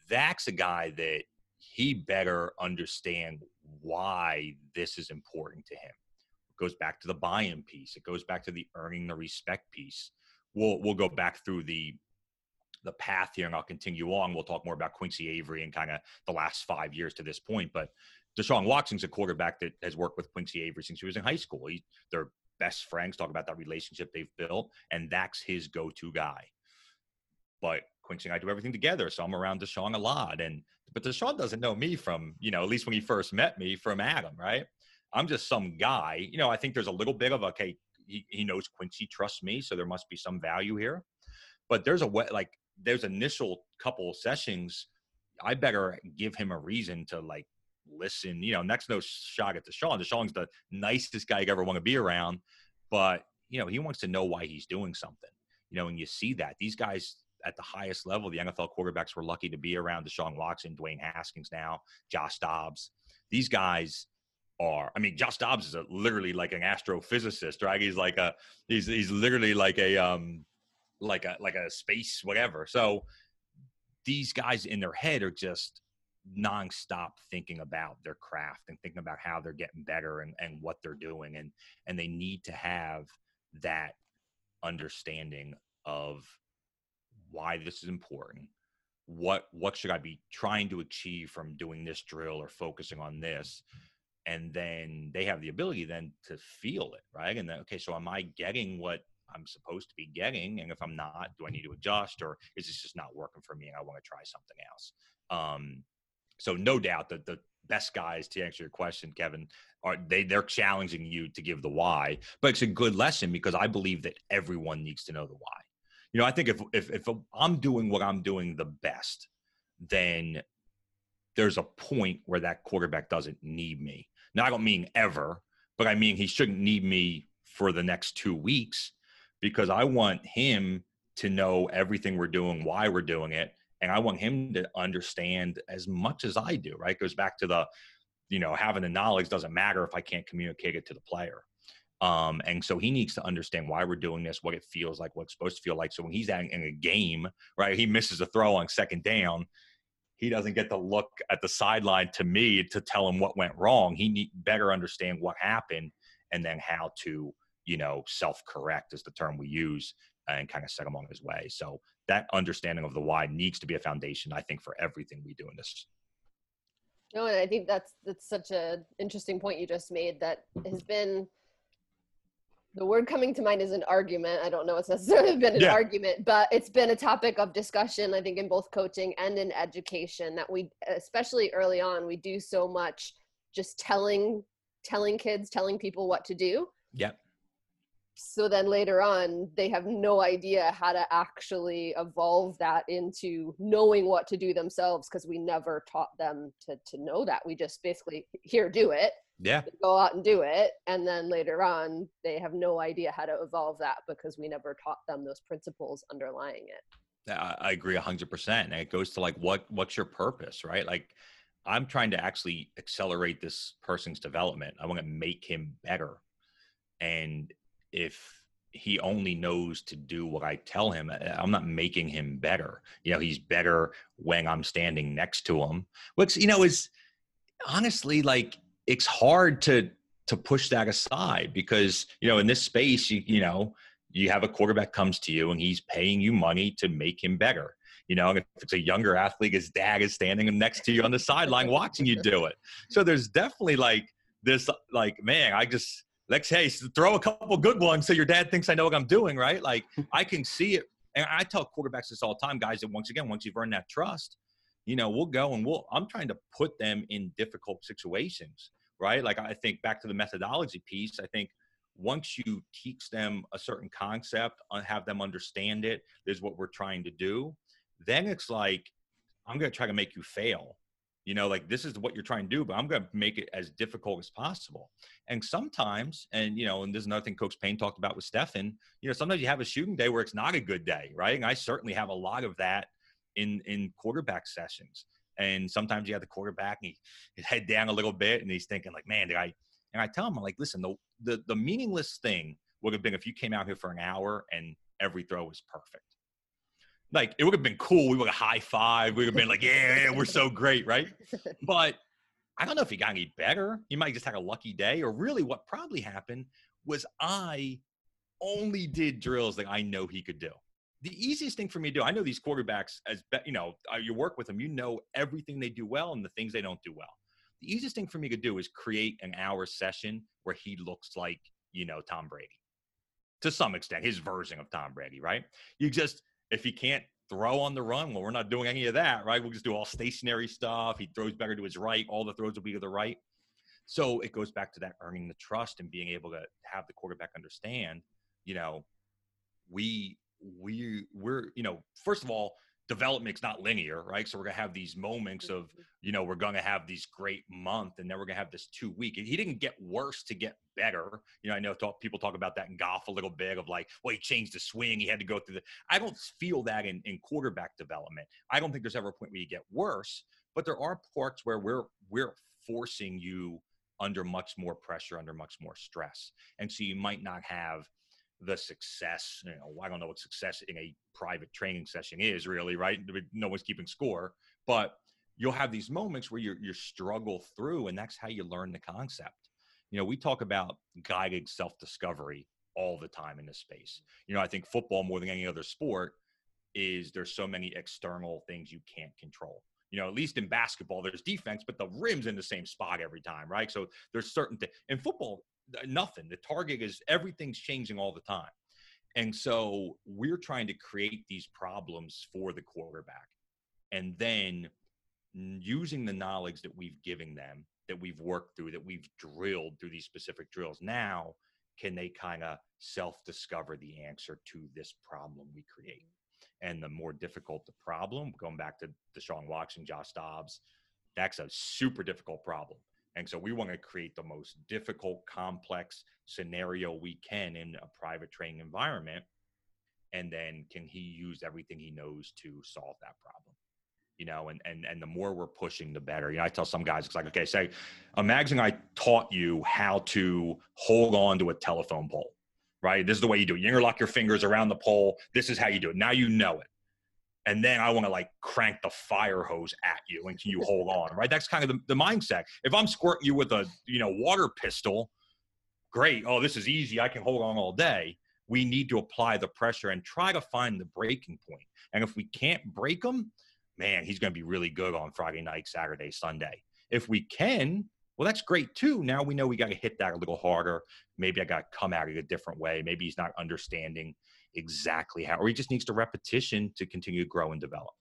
that's a guy that he better understand why this is important to him. It goes back to the buy-in piece. It goes back to the earning the respect piece. We'll we'll go back through the the path here, and I'll continue on. We'll talk more about Quincy Avery and kind of the last five years to this point. But Deshaun Watson's a quarterback that has worked with Quincy Avery since he was in high school. He, they're best friends. Talk about that relationship they've built, and that's his go-to guy. But Quincy and I do everything together, so I'm around Deshaun a lot, and but Deshaun doesn't know me from, you know, at least when he first met me from Adam, right? I'm just some guy. You know, I think there's a little bit of okay, he, he knows Quincy trusts me, so there must be some value here. But there's a way, like there's initial couple sessions. I better give him a reason to like listen. You know, next no shot at Deshaun. Deshaun's the nicest guy you ever want to be around, but you know he wants to know why he's doing something. You know, and you see that these guys at the highest level, the NFL quarterbacks were lucky to be around Deshaun Watson, Dwayne Haskins now, Josh Dobbs. These guys are, I mean, Josh Dobbs is a, literally like an astrophysicist, right? He's like a, he's, he's literally like a, um, like a, like a space, whatever. So these guys in their head are just nonstop thinking about their craft and thinking about how they're getting better and, and what they're doing. And, and they need to have that understanding of why this is important what what should i be trying to achieve from doing this drill or focusing on this and then they have the ability then to feel it right? And then okay so am i getting what i'm supposed to be getting? And if i'm not do i need to adjust or is this just not working for me and i want to try something else? Um so no doubt that the best guys to answer your question kevin are they they're challenging you to give the why but it's a good lesson because i believe that everyone needs to know the why. You know, I think if if if I'm doing what I'm doing the best, then there's a point where that quarterback doesn't need me. Now I don't mean ever, but I mean he shouldn't need me for the next two weeks because I want him to know everything we're doing, why we're doing it, and I want him to understand as much as I do. Right? It goes back to the, you know, having the knowledge doesn't matter if I can't communicate it to the player. Um, and so he needs to understand why we're doing this, what it feels like, what it's supposed to feel like. So when he's in a game, right, he misses a throw on second down, he doesn't get to look at the sideline to me to tell him what went wrong. He need better understand what happened and then how to, you know, self-correct is the term we use and kind of set him on his way. So that understanding of the why needs to be a foundation, I think, for everything we do in this. No, and I think that's that's such an interesting point you just made that has been the word coming to mind is an argument. I don't know it's necessarily been an yeah. argument, but it's been a topic of discussion, I think, in both coaching and in education that we, especially early on, we do so much just telling telling kids, telling people what to do. Yep. So then later on, they have no idea how to actually evolve that into knowing what to do themselves because we never taught them to, to know that. We just basically, here, do it Yeah. go out and do it. And then later on, they have no idea how to evolve that because we never taught them those principles underlying it. I, I agree hundred percent. And it goes to like, what, what's your purpose, right? Like I'm trying to actually accelerate this person's development. I want to make him better. And if he only knows to do what I tell him. I'm not making him better. You know, he's better when I'm standing next to him. Which, you know, is honestly like it's hard to to push that aside because, you know, in this space, you you know, you have a quarterback comes to you and he's paying you money to make him better. You know, if it's a younger athlete, his dad is standing next to you on the sideline watching you do it. So there's definitely like this like, man, I just Lex Hayes, throw a couple good ones so your dad thinks I know what I'm doing, right? Like I can see it. And I tell quarterbacks this all the time, guys, that once again, once you've earned that trust, you know, we'll go and we'll, I'm trying to put them in difficult situations, right? Like I think back to the methodology piece, I think once you teach them a certain concept, uh, have them understand it, this is what we're trying to do, then it's like, I'm going to try to make you fail. You know like this is what you're trying to do but i'm going to make it as difficult as possible. And sometimes and you know and there's another thing coach payne talked about with stefan you know sometimes you have a shooting day where it's not a good day right? And i certainly have a lot of that in in quarterback sessions and sometimes you have the quarterback and he, his head down a little bit and he's thinking like man did i and i tell him i'm like listen the the, the meaningless thing would have been if you came out here for an hour and every throw was perfect like it would have been cool. We would have high five. We would have been like, yeah, yeah, we're so great, right? But I don't know if he got any better. He might just had a lucky day, or really, what probably happened was I only did drills that I know he could do. The easiest thing for me to do, I know these quarterbacks as you know, uh, you work with them, you know everything they do well and the things they don't do well. The easiest thing for me to do is create an hour session where he looks like you know Tom Brady to some extent, his version of Tom Brady, right? You just if he can't throw on the run, well, we're not doing any of that, right? We'll just do all stationary stuff. He throws better to his right. All the throws will be to the right. So it goes back to that earning the trust and being able to have the quarterback understand, you know, we we we're you know first of all development's not linear, right? So we're gonna have these moments of, mm-hmm. you know, we're gonna have these great month, and then we're gonna have this two week. He didn't get worse to get better. You know, I know talk, people talk about that in golf a little bit of like, well, he changed the swing, he had to go through the. I don't feel that in in quarterback development. I don't think there's ever a point where you get worse, but there are parts where we're we're forcing you under much more pressure, under much more stress, and so you might not have the success. You know, I don't know what success in a private training session is really, right? No one's keeping score, but you'll have these moments where you you struggle through, and that's how you learn the concept. You know, we talk about guided self discovery all the time in this space. You know, I think football more than any other sport is there's so many external things you can't control. You know, at least in basketball, there's defense, but the rim's in the same spot every time, right? So there's certain things. In football, nothing. The target is everything's changing all the time. And so we're trying to create these problems for the quarterback. And then using the knowledge that we've given them, that we've worked through, that we've drilled through these specific drills, now can they kind of self discover the answer to this problem we create? And the more difficult the problem, going back to Deshaun Watson, Josh Dobbs, that's a super difficult problem. And so we want to create the most difficult, complex scenario we can in a private training environment. And then can he use everything he knows to solve that problem? You know, and and and the more we're pushing, the better. You know, I tell some guys, it's like, okay, say, imagine I taught you how to hold on to a telephone pole, right? This is the way you do it. You interlock your fingers around the pole. This is how you do it. Now you know it and then I want to like crank the fire hose at you and can you hold on, right? That's kind of the, the mindset. If I'm squirting you with a you know water pistol, great. Oh, this is easy. I can hold on all day. We need to apply the pressure and try to find the breaking point. And if we can't break him, man, he's going to be really good on Friday night, Saturday, Sunday. If we can, well, that's great too. Now we know we got to hit that a little harder. Maybe I got to come at it a different way. Maybe he's not understanding exactly how, or he just needs to repetition to continue to grow and develop.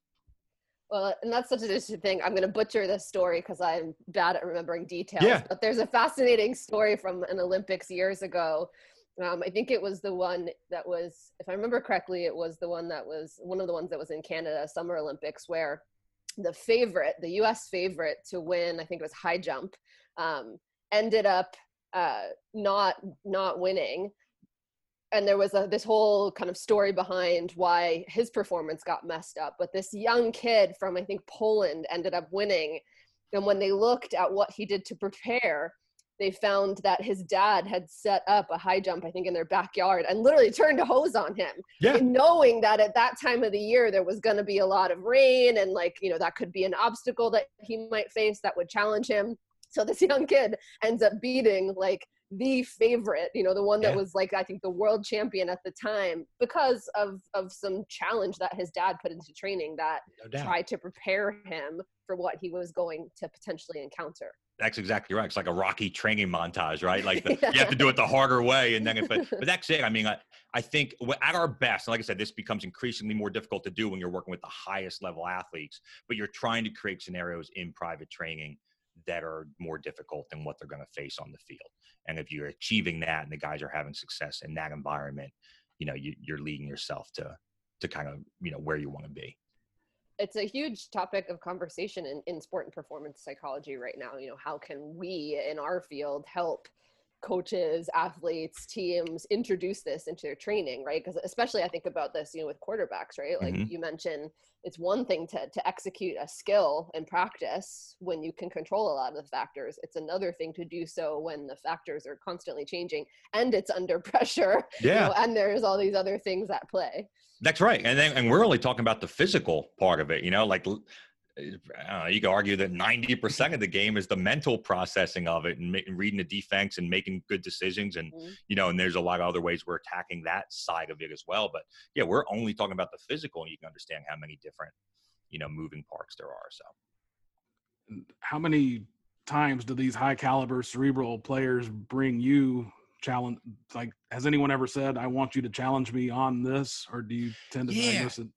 Well, and that's such an interesting thing. I'm going to butcher this story because I'm bad at remembering details. Yeah. But there's a fascinating story from an Olympics years ago. Um, I think it was the one that was, if I remember correctly, it was the one that was one of the ones that was in Canada Summer Olympics where the favorite, the U.S. favorite to win, I think it was high jump, um, ended up uh, not not winning and there was a, this whole kind of story behind why his performance got messed up but this young kid from i think poland ended up winning and when they looked at what he did to prepare they found that his dad had set up a high jump i think in their backyard and literally turned a hose on him yeah. knowing that at that time of the year there was going to be a lot of rain and like you know that could be an obstacle that he might face that would challenge him so this young kid ends up beating like the favorite, you know, the one that yeah. was like I think the world champion at the time because of of some challenge that his dad put into training that no tried to prepare him for what he was going to potentially encounter. That's exactly right. It's like a Rocky training montage, right? Like the, yeah. you have to do it the harder way, and then, it, but but that's it. I mean, I, I think at our best, and like I said, this becomes increasingly more difficult to do when you're working with the highest level athletes. But you're trying to create scenarios in private training that are more difficult than what they're going to face on the field. And if you're achieving that and the guys are having success in that environment, you know, you, you're leading yourself to to kind of you know where you want to be. It's a huge topic of conversation in, in sport and performance psychology right now. You know, how can we in our field help coaches, athletes, teams introduce this into their training, right? Because especially I think about this, you know, with quarterbacks, right? Like mm-hmm. you mentioned, it's one thing to to execute a skill and practice when you can control a lot of the factors. It's another thing to do so when the factors are constantly changing and it's under pressure. Yeah. You know, and there's all these other things at play. That's right. And then and we're only talking about the physical part of it, you know, like uh, you could argue that 90% of the game is the mental processing of it and, ma- and reading the defense and making good decisions. And, mm-hmm. you know, and there's a lot of other ways we're attacking that side of it as well. But yeah, we're only talking about the physical and you can understand how many different, you know, moving parts there are. So, how many times do these high caliber cerebral players bring you challenge? Like, has anyone ever said, I want you to challenge me on this? Or do you tend to yeah. it?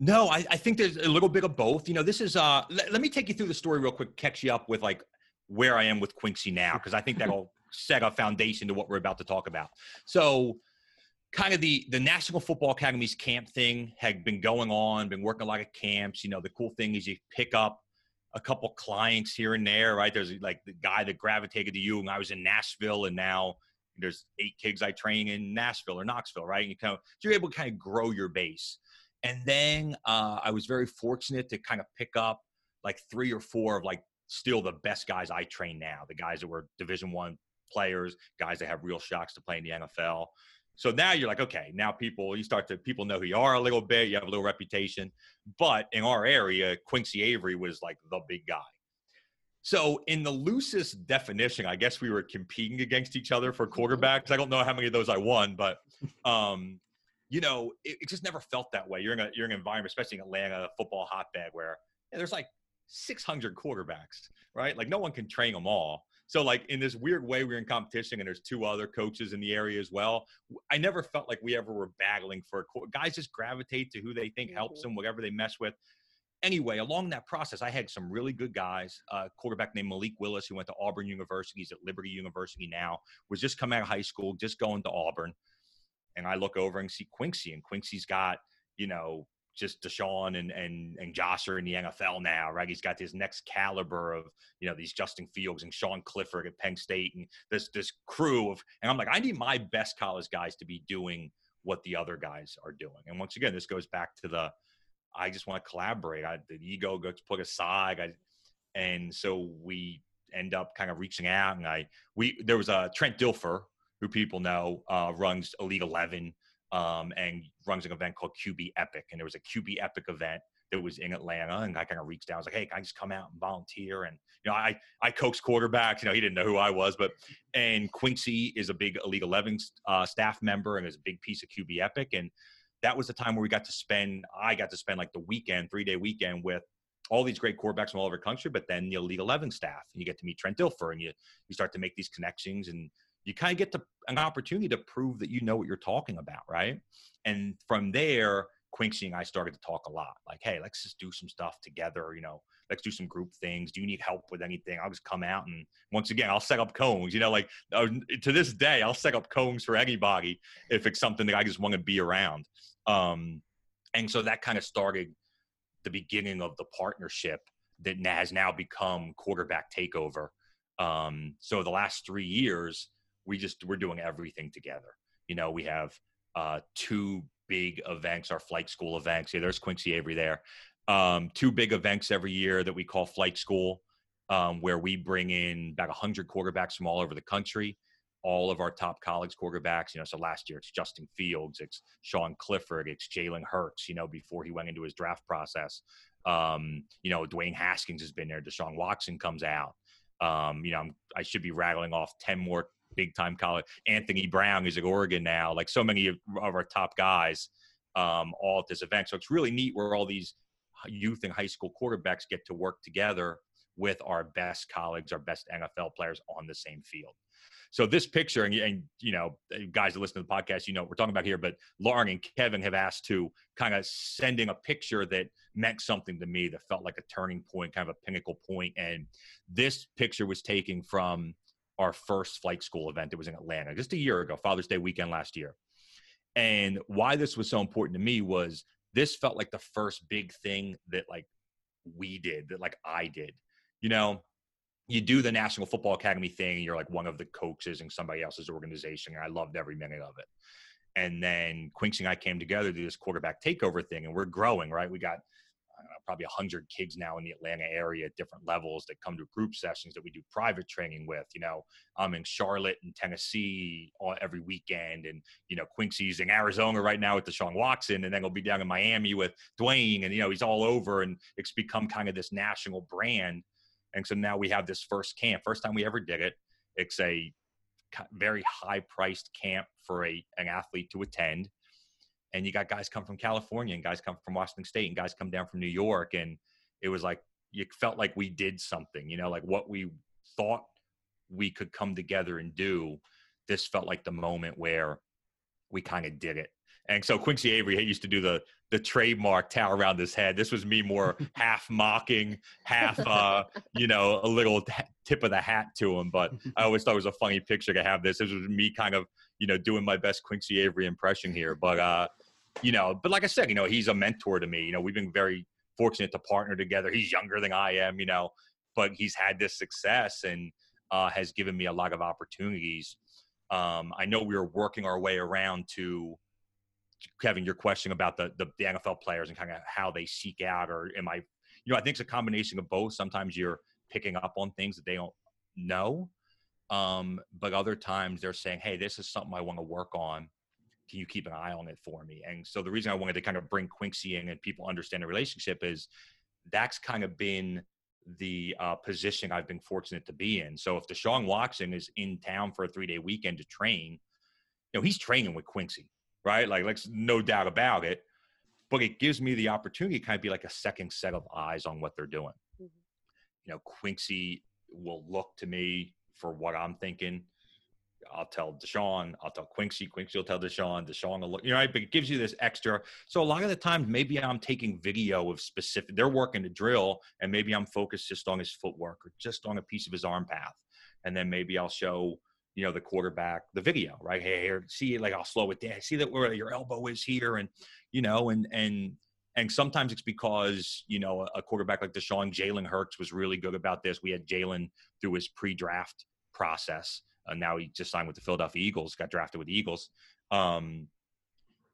No, I, I, think there's a little bit of both. You know, this is uh let, let me take you through the story real quick, catch you up with like where I am with Quincy now, because I think that'll set a foundation to what we're about to talk about. So kind of the the National Football Academy's camp thing had been going on, been working a lot of camps. You know, the cool thing is you pick up a couple clients here and there, right? There's like the guy that gravitated to you, and I was in Nashville, and now there's eight kids I train in Nashville or Knoxville, right? And you kind of so you're able to kind of grow your base. And then uh, I was very fortunate to kind of pick up like three or four of like still the best guys I train now, the guys that were Division One players, guys that have real shots to play in the NFL. So now you're like, okay, now people you start to people know who you are a little bit, you have a little reputation. But in our area, Quincy Avery was like the big guy. So in the loosest definition, I guess we were competing against each other for quarterbacks. I don't know how many of those I won, but um, you know, it, it, just never felt that way. You're in a you're in an environment, especially in Atlanta, a football hotbed, where yeah, there's like 600 quarterbacks, right? Like no one can train them all. So like in this weird way, we're in competition, and there's two other coaches in the area as well. I never felt like we ever were battling for a guys. Just gravitate to who they think mm-hmm. helps them, whatever they mess with. Anyway, along that process, I had some really good guys. Uh, quarterback named Malik Willis, who went to Auburn University, he's at Liberty University now. Was just coming out of high school, just going to Auburn and I look over and see Quincy, and Quincy's got, you know, just Deshaun and and and Josh are in the NFL now, right? He's got this next caliber of you know these Justin Fields and Sean Clifford at Penn State, and this this crew of, and I'm like, I need my best college guys to be doing what the other guys are doing. And once again, this goes back to the, I just want to collaborate. I, the ego gets put aside, I, and so we end up kind of reaching out, and I we there was a Trent Dilfer who people know uh, runs Elite 11 um, and runs an event called QB Epic. And there was a QB Epic event that was in Atlanta, and I kind of reached out. I was like, "Hey, can I just come out and volunteer?" And you know, I I coach quarterbacks. You know, he didn't know who I was, but and Quincy is a big Elite 11 uh, staff member and is a big piece of QB Epic. And that was the time where we got to spend. I got to spend like the weekend, three day weekend with all these great quarterbacks from all over the country, but then the Elite 11 staff, and you get to meet Trent Dilfer, and you you start to make these connections and you kind of get to an opportunity to prove that you know what you're talking about, right? And from there, Quincy and I started to talk a lot. Like, hey, let's just do some stuff together. You know, let's do some group things. Do you need help with anything? I'll just come out and once again, I'll set up cones. You know, like uh, to this day, I'll set up cones for anybody if it's something that I just want to be around. Um, and so that kind of started the beginning of the partnership that has now become quarterback takeover Um, so the last three years, we just we're doing everything together. You know, we have uh, two big events, our flight school events. Yeah, there's Quincy Avery there. Um, two big events every year that we call flight school, um, where we bring in about 100 quarterbacks from all over the country all of our top college quarterbacks. You know, so last year it's Justin Fields, it's Sean Clifford, it's Jalen Hurts. You know, before he went into his draft process. Um, you know, Dwayne Haskins has been there. Deshaun Watson comes out. Um, you know, I'm, i should be rattling off ten more big time college. Anthony Brown is at Oregon now. Like so many of, of our top guys, um, all at this event. So it's really neat where all these youth and high school quarterbacks get to work together with our best colleagues, our best NFL players on the same field. So this picture, and, and you know, guys that listen to the podcast, you know what we're talking about here. But Lauren and Kevin have asked to kind of sending a picture that meant something to me, that felt like a turning point, kind of a pinnacle point. And this picture was taken from our first flight school event. It was in Atlanta just a year ago, Father's Day weekend last year. And why this was so important to me was this felt like the first big thing that like we did, that like I did. You know, you do the National Football Academy thing, and you're like one of the coaches in somebody else's organization. And I loved every minute of it. And then Quincy and I came together to do this quarterback takeover thing, and we're growing, right? We got know, probably 100 kids now in the Atlanta area at different levels that come to group sessions that we do private training with. You know, I'm in Charlotte and Tennessee all, every weekend, and you know, Quincy's in Arizona right now with Deshaun Watson, and then he'll be down in Miami with Dwayne, and you know, he's all over, and it's become kind of this national brand and so now we have this first camp. First time we ever did it. It's a very high priced camp for a an athlete to attend. And you got guys come from California and guys come from Washington State and guys come down from New York. And it was like you felt like we did something, you know, like what we thought we could come together and do. This felt like the moment where we kind of did it. And so Quincy Avery used to do the the trademark towel around his head. This was me more half mocking, half uh, you know, a little tip of the hat to him. But I always thought it was a funny picture to have this. This was me kind of, you know, doing my best Quincy Avery impression here. But uh, you know, but like I said, you know, he's a mentor to me. You know, we've been very fortunate to partner together. He's younger than I am, you know, but he's had this success and uh, has given me a lot of opportunities. Um, I know we were working our way around to Kevin, your question about the, the, the NFL players and kind of how they seek out, or am I, you know, I think it's a combination of both. Sometimes you're picking up on things that they don't know, um, but other times they're saying, "Hey, this is something I want to work on. Can you keep an eye on it for me?" And so the reason I wanted to kind of bring Quincy in and people understand the relationship is that's kind of been the uh, position I've been fortunate to be in. So if Deshaun Watson is in town for a three day weekend to train, you know, he's training with Quincy right? Like, like no doubt about it. But it gives me the opportunity to kind of be like a second set of eyes on what they're doing. Mm-hmm. You know, Quincy will look to me for what I'm thinking. I'll tell Deshaun, I'll tell Quincy, Quincy will tell Deshaun, Deshaun will look, you know, right? But it gives you this extra. So a lot of the times, maybe I'm taking video of specific, they're working the drill, and maybe I'm focused just on his footwork or just on a piece of his arm path. And then maybe I'll show you know the quarterback the video right hey here see like i'll slow it down see that where your elbow is here and you know and and and sometimes it's because you know a quarterback like Deshaun Jalen Hurts was really good about this. We had Jalen through his pre-draft process. Uh, now he just signed with the Philadelphia Eagles, got drafted with the Eagles. Um,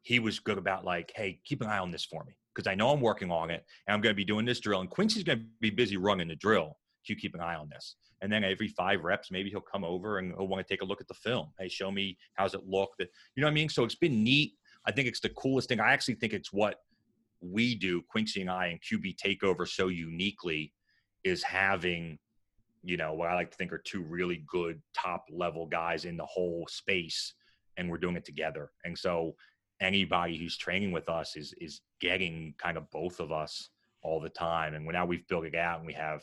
he was good about like, hey, keep an eye on this for me because I know I'm working on it and I'm going to be doing this drill. And Quincy's going to be busy running the drill. You keep an eye on this and then every five reps maybe he'll come over and he'll want to take a look at the film hey show me how's it look that you know what i mean so it's been neat i think it's the coolest thing i actually think it's what we do quincy and i and qb takeover so uniquely is having you know what i like to think are two really good top level guys in the whole space and we're doing it together and so anybody who's training with us is is getting kind of both of us all the time and now we've built it out and we have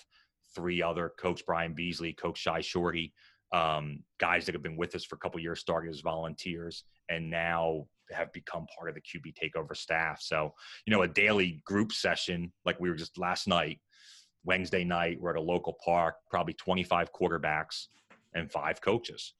three other coach Brian Beasley, coach Shy Shorty, um, guys that have been with us for a couple years, started as volunteers, and now have become part of the QB takeover staff. So, you know, a daily group session like we were just last night, Wednesday night, we're at a local park, probably 25 quarterbacks and five coaches,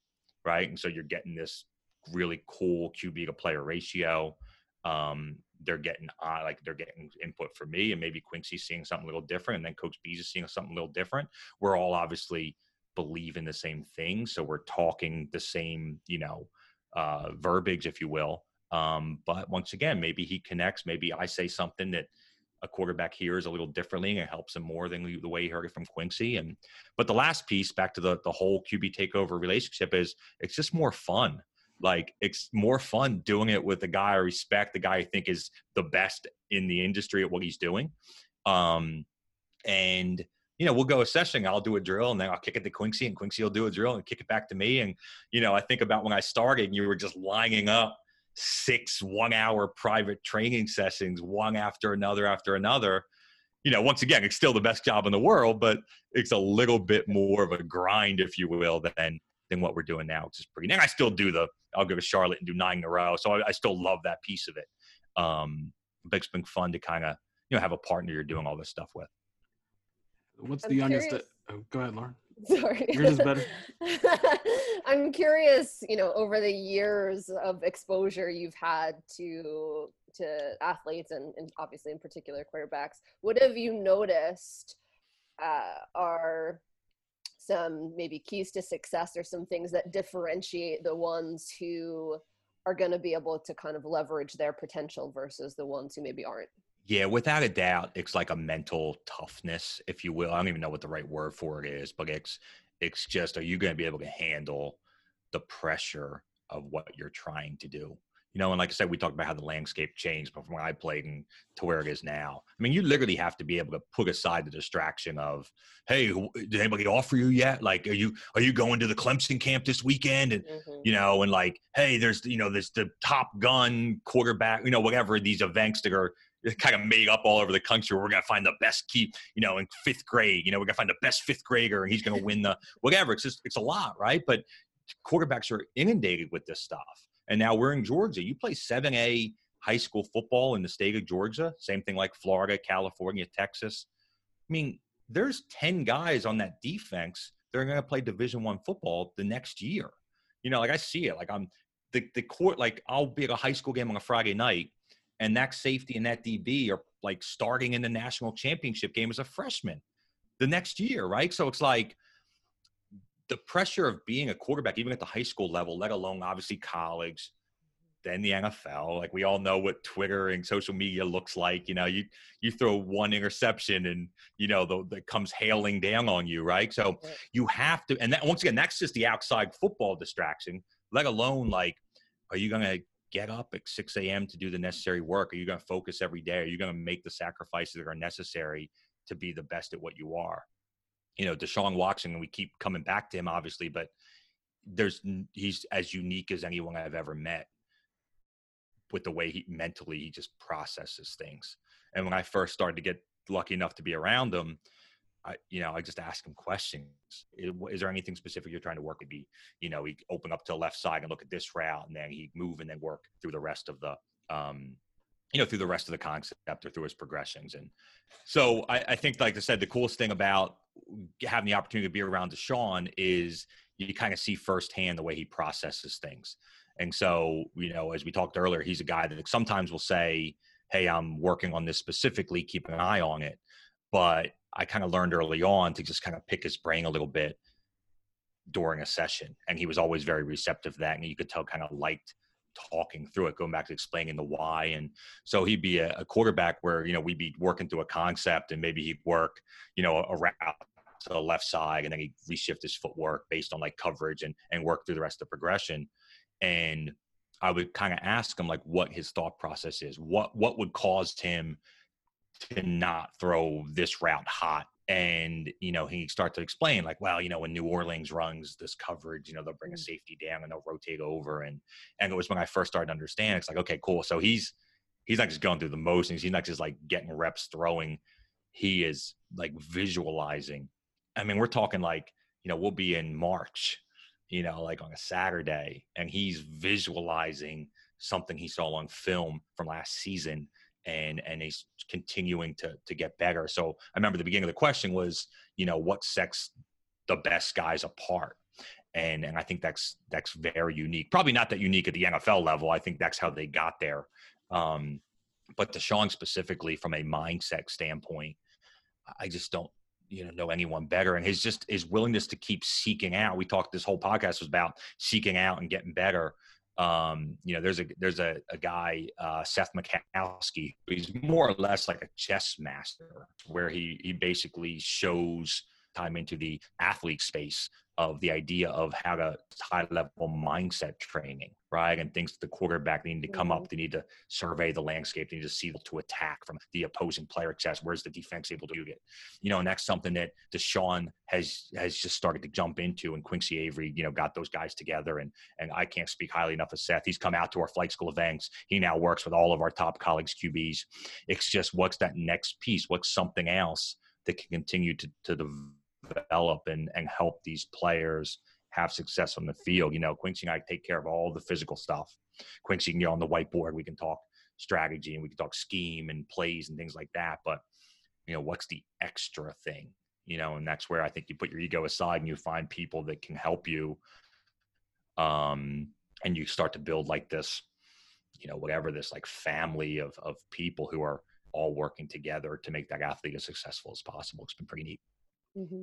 right? And so you're getting this really cool QB to player ratio. Um, they're getting uh, like they're getting input from me and maybe Quincy's seeing something a little different and then Coach Bees is seeing something a little different. We're all obviously believe in the same thing. So we're talking the same, you know, uh, verbiage, if you will. Um, but once again, maybe he connects. Maybe I say something that a quarterback hears a little differently and it helps him more than the way he heard it from Quincy. And but the last piece, back to the the whole QB takeover relationship, is it's just more fun. Like it's more fun doing it with the guy I respect, the guy I think is the best in the industry at what he's doing. Um, and you know, we'll go a session. I'll do a drill, and then I'll kick it to Quincy, and Quincy will do a drill and kick it back to me. And you know, I think about when I started, you were just lining up six one-hour private training sessions, one after another after another. You know, once again, it's still the best job in the world, but it's a little bit more of a grind, if you will, than than what we're doing now, which is pretty. And I still do the. I'll go to Charlotte and do nine in a row, so I, I still love that piece of it. Um, but it's been fun to kind of you know have a partner you're doing all this stuff with. What's I'm the youngest? oh, go ahead, Lauren. Sorry. Better. I'm curious, you know, over the years of exposure you've had to to athletes and, and obviously in particular quarterbacks, what have you noticed uh, are some maybe keys to success or some things that differentiate the ones who are going to be able to kind of leverage their potential versus the ones who maybe aren't? Yeah, without a doubt, it's like a mental toughness, if you will. I don't even know what the right word for it is, but it's it's just are you going to be able to handle the pressure of what you're trying to do? You know, and like I said, we talked about how the landscape changed from when I played and to where it is now. I mean, you literally have to be able to put aside the distraction of, hey, did anybody offer you yet? Like, are you are you going to the Clemson camp this weekend? And mm-hmm. you know, and like, hey, there's you know, there's the Top Gun quarterback, you know, whatever these events that are kind of made up all over the country. We're going to find the best key, you know, in fifth grade. You know, we're going to find the best fifth grader, and he's going to win the whatever. It's just it's a lot, right? But quarterbacks are inundated with this stuff. And now we're in Georgia. You play seven A high school football in the state of Georgia. Same thing like Florida, California, Texas. I mean, there's ten guys on that defense. They're going to play Division One football the next year. You know, like I see it. Like I'm the the court. Like I'll be at a high school game on a Friday night and that safety and that DB are like starting in the national championship game as a freshman the next year, right? So it's like the pressure of being a quarterback, even at the high school level, let alone obviously college, then the NFL. Like we all know what Twitter and social media looks like. You know, you you throw one interception and you know the, that comes hailing down on you, right? So you have to, and that once again, that's just the outside football distraction. Let alone like, are you going to get up at 6 a.m. to do the necessary work? Are you going to focus every day? Are you going to make the sacrifices that are necessary to be the best at what you are? You know, Deshaun Watson, and we keep coming back to him, obviously, but there's he's as unique as anyone I've ever met with the way he mentally he just processes things. And when I first started to get lucky enough to be around him, I, you know, I just ask him questions. Is, is, there anything specific you're trying to work? Maybe, you know, he open up to the left side and look at this route, and then he move and then work through the rest of the, um, you know, through the rest of the concept or through his progressions. And so I, I think, like I said, the coolest thing about having the opportunity to be around Deshaun is you kind of see firsthand the way he processes things. And so, you know, as we talked earlier, he's a guy that sometimes will say, Hey, I'm working on this specifically, keep an eye on it. But I kind of learned early on to just kind of pick his brain a little bit during a session. And he was always very receptive to that. And you could tell kind of liked talking through it, going back to explaining the why. And so he'd be a, a quarterback where, you know, we'd be working through a concept and maybe he'd work, you know, a route to the left side and then he'd reshift his footwork based on like coverage and, and work through the rest of the progression. And I would kind of ask him like what his thought process is. What what would cause him to not throw this route hot and you know he started to explain like well you know when new orleans runs this coverage you know they'll bring a mm. safety down and they'll rotate over and and it was when i first started to understand it's like okay cool so he's he's not just going through the motions he's not just like getting reps throwing he is like visualizing i mean we're talking like you know we'll be in march you know like on a saturday and he's visualizing something he saw on film from last season and and he's continuing to to get better. So I remember the beginning of the question was, you know, what sets the best guys apart? And and I think that's that's very unique. Probably not that unique at the NFL level. I think that's how they got there. Um, but Deshaun specifically from a mindset standpoint, I just don't you know know anyone better and his just his willingness to keep seeking out we talked this whole podcast was about seeking out and getting better um, you know there's a there's a, a guy uh, seth mikowski he's more or less like a chess master where he he basically shows time into the athlete space of the idea of how to high level mindset training, right? And things the quarterback they need to come mm-hmm. up, they need to survey the landscape, they need to see to attack from the opposing player access. Where's the defense able to do it? You know, and that's something that Deshaun has has just started to jump into and Quincy Avery, you know, got those guys together and and I can't speak highly enough of Seth. He's come out to our flight school events. He now works with all of our top colleagues QBs. It's just what's that next piece? What's something else that can continue to to develop and, and help these players have success on the field. You know, Quincy and I take care of all the physical stuff. Quincy can get on the whiteboard. We can talk strategy and we can talk scheme and plays and things like that. But, you know, what's the extra thing? You know, and that's where I think you put your ego aside and you find people that can help you. Um, and you start to build like this, you know, whatever this like family of of people who are all working together to make that athlete as successful as possible. It's been pretty neat. Mm-hmm.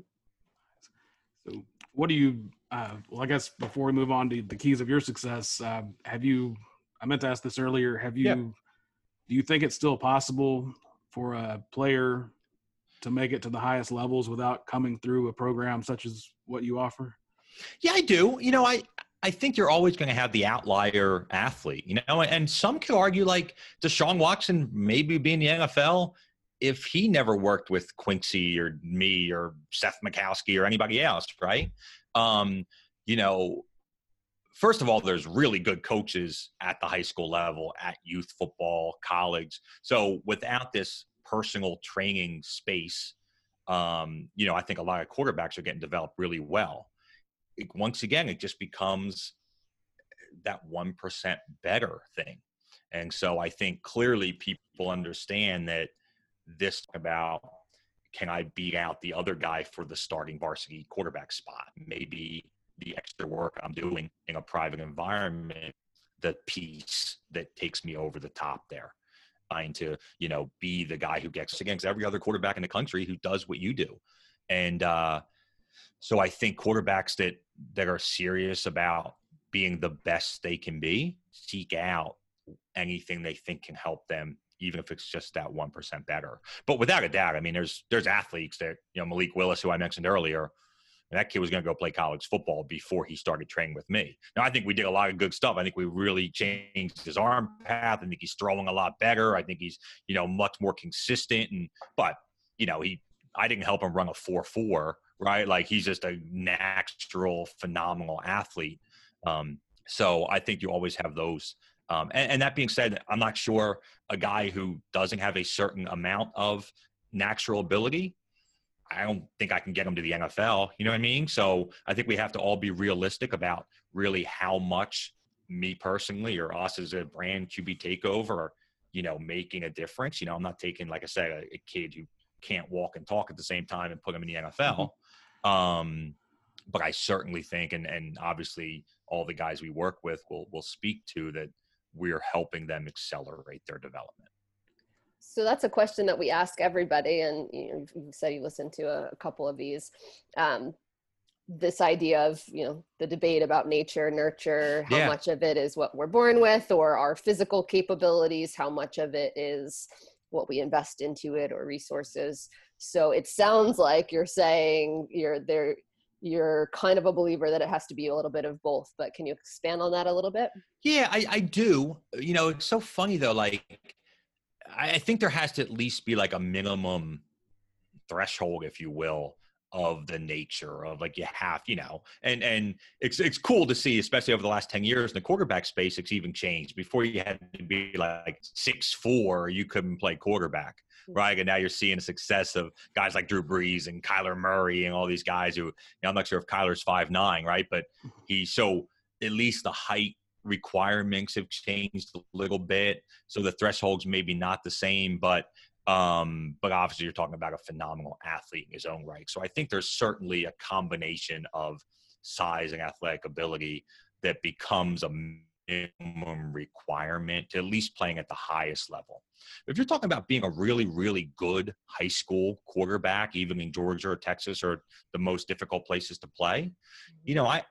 So, what do you? Uh, well, I guess before we move on to the keys of your success, uh, have you? I meant to ask this earlier. Have you? Yeah. Do you think it's still possible for a player to make it to the highest levels without coming through a program such as what you offer? Yeah, I do. You know, I I think you're always going to have the outlier athlete, you know, and some could argue like Deshaun Watson maybe being the NFL if he never worked with Quincy or me or Seth Mikowski or anybody else, right? Um, you know, first of all, there's really good coaches at the high school level, at youth football, college. So without this personal training space, um, you know, I think a lot of quarterbacks are getting developed really well. It, once again, it just becomes that 1% better thing. And so I think clearly people understand that – this about can I beat out the other guy for the starting varsity quarterback spot? Maybe the extra work I'm doing in a private environment, the piece that takes me over the top there. Trying to, you know, be the guy who gets against every other quarterback in the country who does what you do. And uh, so I think quarterbacks that that are serious about being the best they can be seek out anything they think can help them even if it's just that one percent better. But without a doubt, I mean, there's there's athletes that you know Malik Willis, who I mentioned earlier, that kid was going to go play college football before he started training with me. Now I think we did a lot of good stuff. I think we really changed his arm path. I think he's throwing a lot better. I think he's you know much more consistent. And but you know he I didn't help him run a four four right. Like he's just a natural phenomenal athlete. Um, so I think you always have those um, and, and, that being said, I'm not sure a guy who doesn't have a certain amount of natural ability, I don't think I can get him to the NFL. You know what I mean? So I think we have to all be realistic about really how much me personally or us as a brand QB takeover you know, making a difference. You know, I'm not taking, like I said, a, a kid who can't walk and talk at the same time and put him in the NFL. Mm-hmm. Um, but I certainly think, and, and obviously all the guys we work with will, will speak to that – we're helping them accelerate their development. So that's a question that we ask everybody, and you, know, you said you listened to a, a couple of these. Um, this idea of you know the debate about nature nurture how yeah. much of it is what we're born with or our physical capabilities how much of it is what we invest into it or resources so it sounds like you're saying you're there you're kind of a believer that it has to be a little bit of both but can you expand on that a little bit? Yeah i, I do. You know it's so funny though like i think there has to at least be like a minimum threshold if you will of the nature of like you have you know and and it's it's cool to see especially over the last 10 years in the quarterback space it's even changed. Before you had to be like six four you couldn't play quarterback right? And now you're seeing the success of guys like Drew Brees and Kyler Murray and all these guys who, you know, I'm not sure if Kyler's five nine, right? But he's so at least the height requirements have changed a little bit. So the thresholds maybe not the same, but um, but obviously you're talking about a phenomenal athlete in his own right. So I think there's certainly a combination of size and athletic ability that becomes a minimum requirement to at least playing at the highest level. If you're talking about being a really, really good high school quarterback, even in Georgia or Texas or the most difficult places to play, you know, I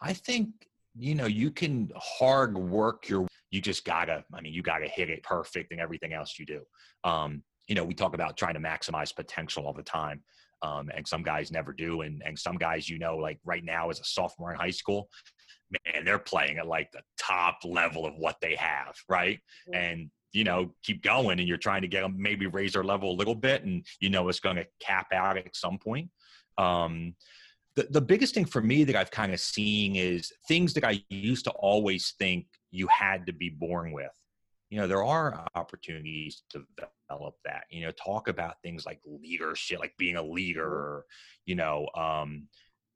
I think, you know, you can hard work your you just gotta, I mean, you gotta hit it perfect and everything else you do. Um, you know, we talk about trying to maximize potential all the time. Um, and some guys never do. And, and some guys, you know, like right now as a sophomore in high school, man, they're playing at like the top level of what they have, right? And you know, keep going, and you're trying to get them maybe raise their level a little bit, and you know it's going to cap out at some point. Um, the the biggest thing for me that I've kind of seen is things that I used to always think you had to be born with. You know, there are opportunities to develop that. You know, talk about things like leadership, like being a leader. You know, um,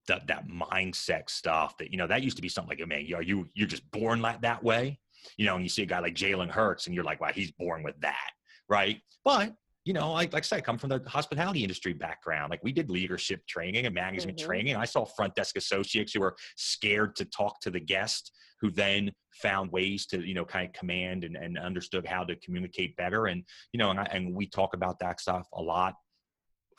that that mindset stuff that you know that used to be something like man are you you're just born like that way you know and you see a guy like jalen hurts and you're like wow he's born with that right but you know like, like i said i come from the hospitality industry background like we did leadership training and management mm-hmm. training i saw front desk associates who were scared to talk to the guest who then found ways to you know kind of command and, and understood how to communicate better and you know and, I, and we talk about that stuff a lot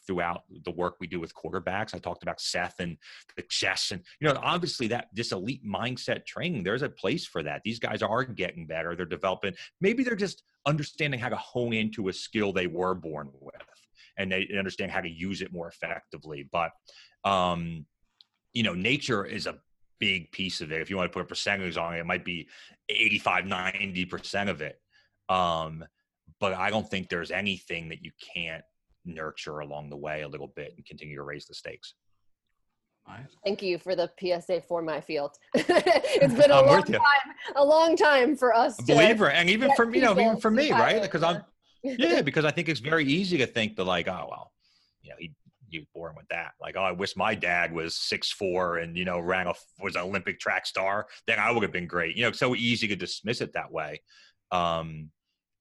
throughout the work we do with quarterbacks. I talked about Seth and the chess, and you know, obviously that this elite mindset training, there's a place for that. These guys are getting better. They're developing. Maybe they're just understanding how to hone into a skill they were born with, and they understand how to use it more effectively. But um, you know, nature is a big piece of it. If you want to put a percentage on it, it might be 85, 90% of it. Um, but I don't think there's anything that you can't nurture along the way a little bit and continue to raise the stakes. Thank you for the PSA for my field. it's been a I'm long time, a long time for us. A believer, and even for you know, even for me, right? Because I'm, yeah, because I think it's very easy to think that like, oh well, you know, he you born with that. Like, oh, I wish my dad was six four and you know ran a was an Olympic track star. Then I would have been great. You know, so easy to dismiss it that way. Um,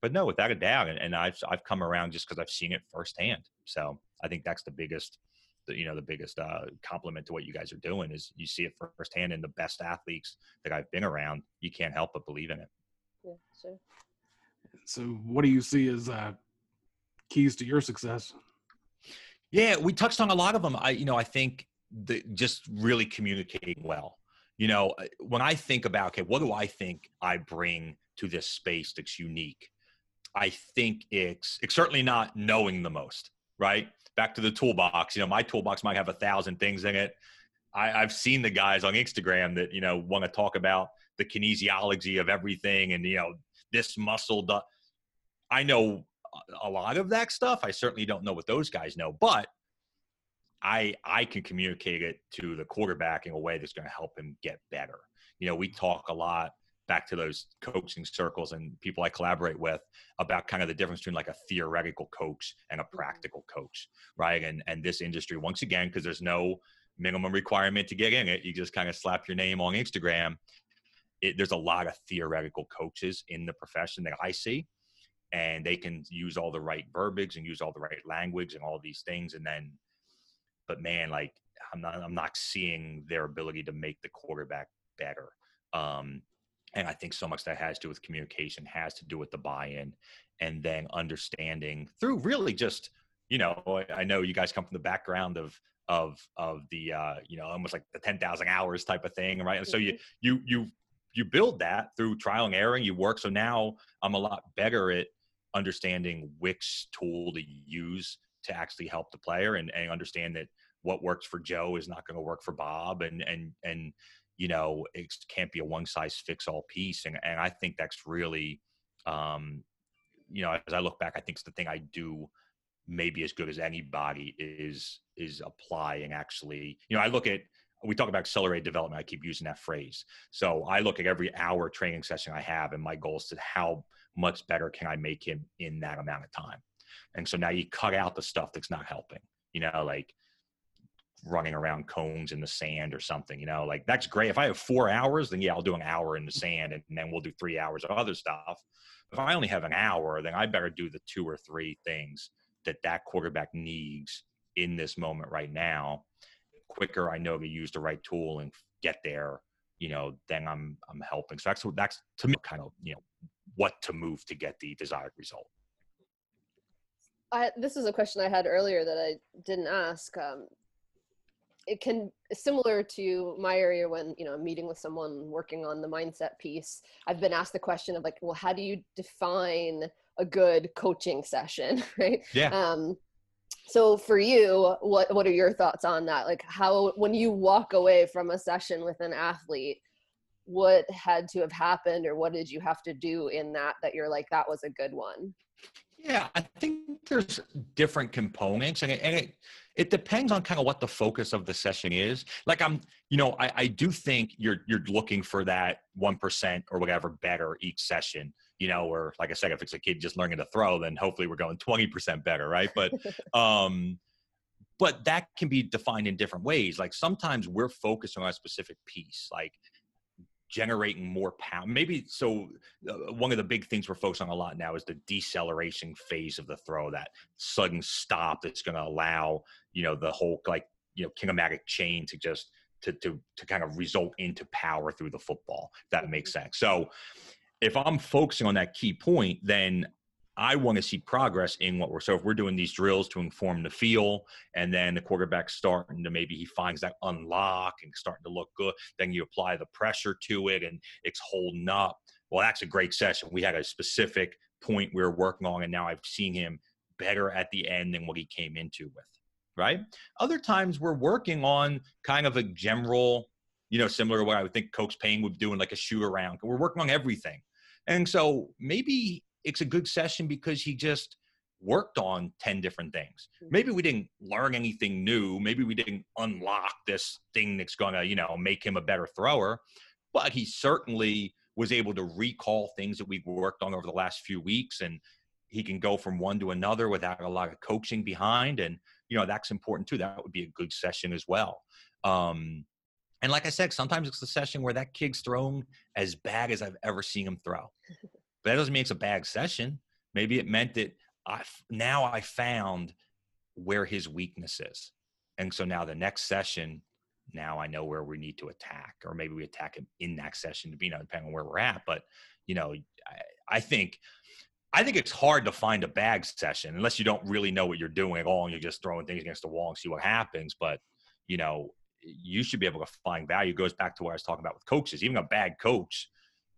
but no, without a doubt, and, and I've I've come around just because I've seen it firsthand. So I think that's the biggest, the, you know, the biggest uh, compliment to what you guys are doing is you see it firsthand in the best athletes that I've been around. You can't help but believe in it. Yeah, sure. So, what do you see as uh, keys to your success? Yeah, we touched on a lot of them. I, you know, I think the just really communicating well. You know, when I think about okay, what do I think I bring to this space that's unique? I think it's it's certainly not knowing the most, right? Back to the toolbox. You know, my toolbox might have a thousand things in it. I, I've seen the guys on Instagram that you know want to talk about the kinesiology of everything and you know this muscle. Do- I know a lot of that stuff. I certainly don't know what those guys know, but I I can communicate it to the quarterback in a way that's going to help him get better. You know, we talk a lot back to those coaching circles and people I collaborate with about kind of the difference between like a theoretical coach and a mm-hmm. practical coach, right? And and this industry once again because there's no minimum requirement to get in it, you just kind of slap your name on Instagram. It, there's a lot of theoretical coaches in the profession that I see, and they can use all the right verbiage and use all the right language and all these things, and then, but man, like I'm not I'm not seeing their ability to make the quarterback better. Um, and i think so much that has to do with communication has to do with the buy-in and then understanding through really just you know i know you guys come from the background of of of the uh you know almost like the 10,000 hours type of thing right and so you mm-hmm. you you you build that through trial and error you work so now i'm a lot better at understanding which tool to use to actually help the player and, and understand that what works for joe is not going to work for bob and and and you know it can't be a one size fits all piece and, and i think that's really um you know as i look back i think it's the thing i do maybe as good as anybody is is applying actually you know i look at we talk about accelerated development i keep using that phrase. So i look at every hour training session i have and my goal is to how much better can i make him in that amount of time. And so now you cut out the stuff that's not helping you know like running around cones in the sand or something, you know, like that's great. If I have four hours, then yeah, I'll do an hour in the sand and, then we'll do three hours of other stuff. If I only have an hour, then I better do the two or three things that that quarterback needs in this moment right now. Quicker, I know to use the right tool and get there, you know, then I'm I'm helping. So that's that's to me kind of you know what to move to get the desired result. I, this is a question I had earlier that I didn't ask. Um, it can similar to my area when you know I'm meeting with someone working on the mindset piece. I've been asked the question of like, well, how do you define a good coaching session, right? Yeah. Um, so for you, what what are your thoughts on that? Like, how when you walk away from a session with an athlete, what had to have happened, or what did you have to do in that that you're like that was a good one? Yeah, I think there's different components, and it, and it it depends on kind of what the focus of the session is. Like I'm, you know, I, I do think you're you're looking for that one percent or whatever better each session. You know, or like I said, if it's a kid just learning to throw, then hopefully we're going twenty percent better, right? But um, but that can be defined in different ways. Like sometimes we're focused on a specific piece, like generating more power. Maybe so. Uh, one of the big things we're focusing on a lot now is the deceleration phase of the throw, that sudden stop that's going to allow you know the whole like you know kinematic chain to just to to to kind of result into power through the football. If that makes mm-hmm. sense. So if I'm focusing on that key point, then I want to see progress in what we're so if we're doing these drills to inform the feel and then the quarterback's starting to maybe he finds that unlock and starting to look good, then you apply the pressure to it and it's holding up. Well, that's a great session. We had a specific point we were working on, and now I've seen him better at the end than what he came into with. Right. Other times we're working on kind of a general, you know, similar to what I would think Coach Payne would do in like a shoot around. We're working on everything. And so maybe it's a good session because he just worked on 10 different things. Mm-hmm. Maybe we didn't learn anything new. Maybe we didn't unlock this thing that's going to, you know, make him a better thrower, but he certainly was able to recall things that we've worked on over the last few weeks and he can go from one to another without a lot of coaching behind and you know that's important too that would be a good session as well um and like i said sometimes it's the session where that kid's thrown as bad as i've ever seen him throw But that doesn't mean it's a bad session. Maybe it meant that I now I found where his weakness is. And so now the next session, now I know where we need to attack, or maybe we attack him in that session, To you know, depending on where we're at. But you know, I, I think I think it's hard to find a bag session unless you don't really know what you're doing at all and you're just throwing things against the wall and see what happens. But you know, you should be able to find value. It goes back to what I was talking about with coaches. Even a bad coach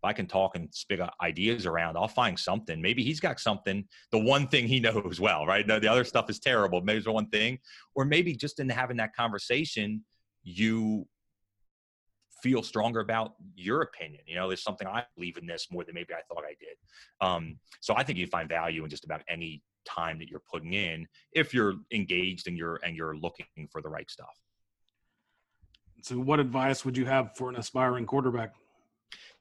I can talk and spit ideas around, I'll find something. Maybe he's got something, the one thing he knows well, right? The, the other stuff is terrible. Maybe it's one thing. Or maybe just in having that conversation, you feel stronger about your opinion. You know, there's something I believe in this more than maybe I thought I did. Um, so I think you find value in just about any time that you're putting in if you're engaged and you're and you're looking for the right stuff. So what advice would you have for an aspiring quarterback?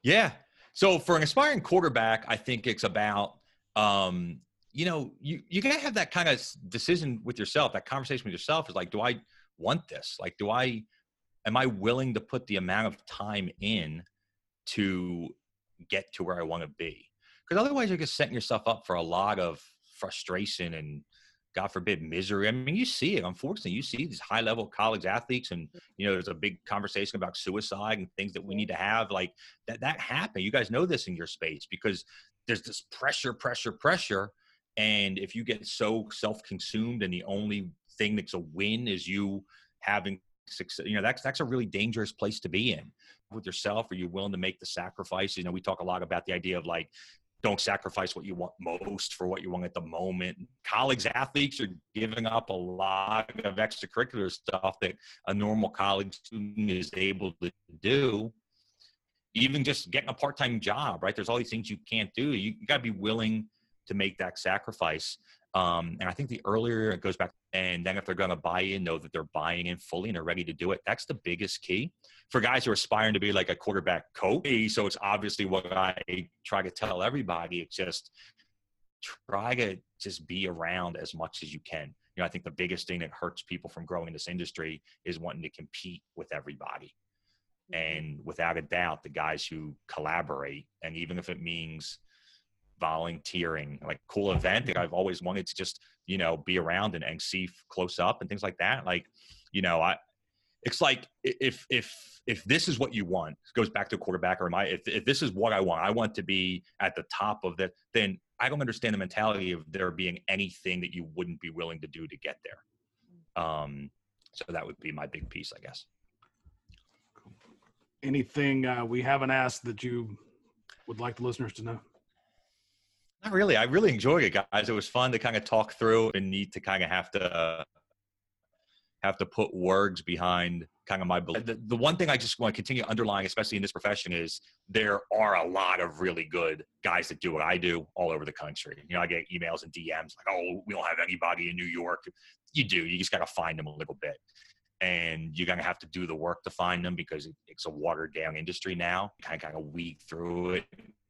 Yeah, so for an aspiring quarterback, I think it's about um, you know, you you gotta have that kind of decision with yourself, that conversation with yourself is like, do I want this? Like, do I am I willing to put the amount of time in to get to where I want to be? Because otherwise you're just setting yourself up for a lot of frustration and God forbid, misery. I mean, you see it. Unfortunately, you see these high level college athletes, and mm. you know, there's a big conversation about suicide and things that we need to have. Like that, that happen. You guys know this in your space because there's this pressure, pressure, pressure. And if you get so self consumed and the only thing that's a win is you having success, you know, that's that's a really dangerous place to be in with yourself. Are you willing to make the sacrifices? You know, we talk a lot about the idea of like don't sacrifice what you want most for what you want at the moment. College athletes are giving up a lot of extracurricular stuff that a normal college student is able to do. Even just getting a part time job, right? There's all these things you can't do. You, got to be willing to make that sacrifice. Um, and I think the earlier it goes back, and then if they're going to buy in, know that they're buying in fully and are ready to do it. That's the biggest key for guys who are aspiring to be like a quarterback coach. So it's obviously what I try to tell everybody. It's just try to just be around as much as you can. You know, I think the biggest thing that hurts people from growing in this industry is wanting to compete with everybody. Mm-hmm. And without a doubt, the guys who collaborate, and even if it means volunteering, like cool event that I've always wanted to just, you know, be around and, and see close up and things like that. Like, you know, I, it's like if if if this is what you want, goes back to quarterback or my if if this is what I want, I want to be at the top of that. Then I don't understand the mentality of there being anything that you wouldn't be willing to do to get there. Um, so that would be my big piece, I guess. Anything uh, we haven't asked that you would like the listeners to know? Not really. I really enjoyed it, guys. It was fun to kind of talk through and neat to kind of have to uh, have to put words behind kind of my belief. The, the one thing I just want to continue underlying, especially in this profession, is there are a lot of really good guys that do what I do all over the country. You know, I get emails and DMs like, "Oh, we don't have anybody in New York." You do. You just got to find them a little bit and you're going to have to do the work to find them because it's a watered down industry now. Kind of, kind of weed through it,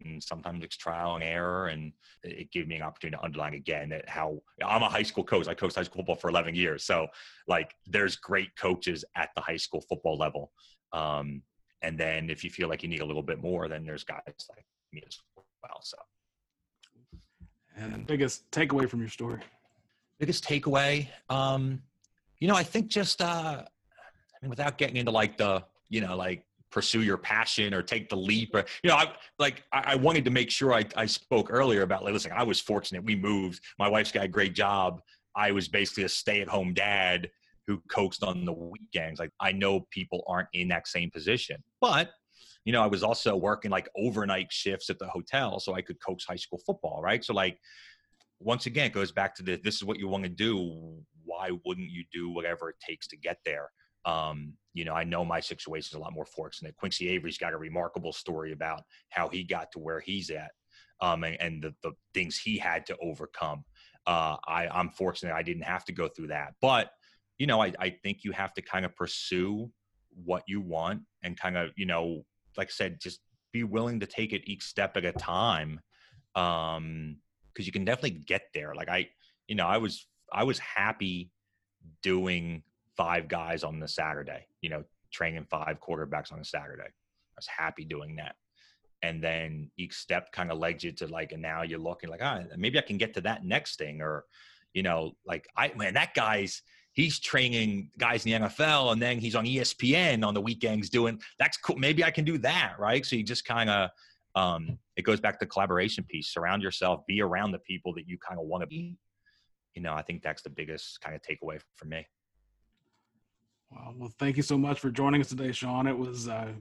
and sometimes it's trial and error. And it gave me an opportunity to underline again that how I'm a high school coach. I coached high school football for 11 years, so like there's great coaches at the high school football level. Um, and then if you feel like you need a little bit more, then there's guys like me as well. So. And biggest takeaway from your story? Biggest takeaway. Um, you know, I think just uh, I mean, without getting into like the you know like pursue your passion or take the leap or you know I like I, wanted to make sure I, I spoke earlier about like listen I was fortunate. We moved. My wife's got a great job. I was basically a stay at home dad who coached on the weekends. Like I know people aren't in that same position. But you know I was also working like overnight shifts at the hotel so I could coach high school football right? So like once again it goes back to the this is what you want to do why wouldn't you do whatever it takes to get there? Um, you know, I know my situation is a lot more fortunate. Quincy Avery's got a remarkable story about how he got to where he's at um, and, and the, the things he had to overcome. Uh, I, I'm fortunate I didn't have to go through that. But, you know, I, I think you have to kind of pursue what you want and kind of, you know, like I said, just be willing to take it each step at a time. Um, cause you can definitely get there. Like I, you know, I was I was happy doing five guys on the Saturday, you know, training five quarterbacks on a Saturday. I was happy doing that. And then each step kind of led you to like, and now you're looking like, ah, maybe I can get to that next thing. Or, you know, like I, man, that guy's, he's training guys in the NFL and then he's on ESPN on the weekends doing, that's cool. Maybe I can do that. Right. So you just kind of, um, it goes back to collaboration piece. Surround yourself, be around the people that you kind of want to be you know, I think that's the biggest kind of takeaway for me. Well, well, thank you so much for joining us today, Sean. It was a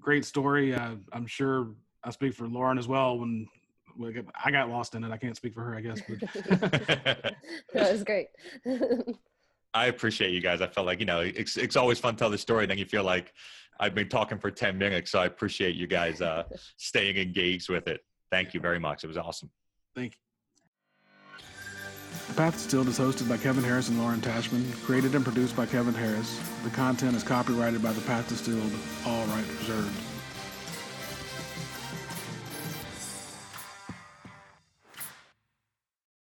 great story. Uh, I'm sure I speak for Lauren as well. When I got lost in it, I can't speak for her, I guess. that was great. I appreciate you guys. I felt like you know it's it's always fun to tell the story. And then you feel like I've been talking for ten minutes, so I appreciate you guys uh, staying engaged with it. Thank you very much. It was awesome. Thank you. The Path Distilled is hosted by Kevin Harris and Lauren Tashman, created and produced by Kevin Harris. The content is copyrighted by The Path Distilled, all rights reserved.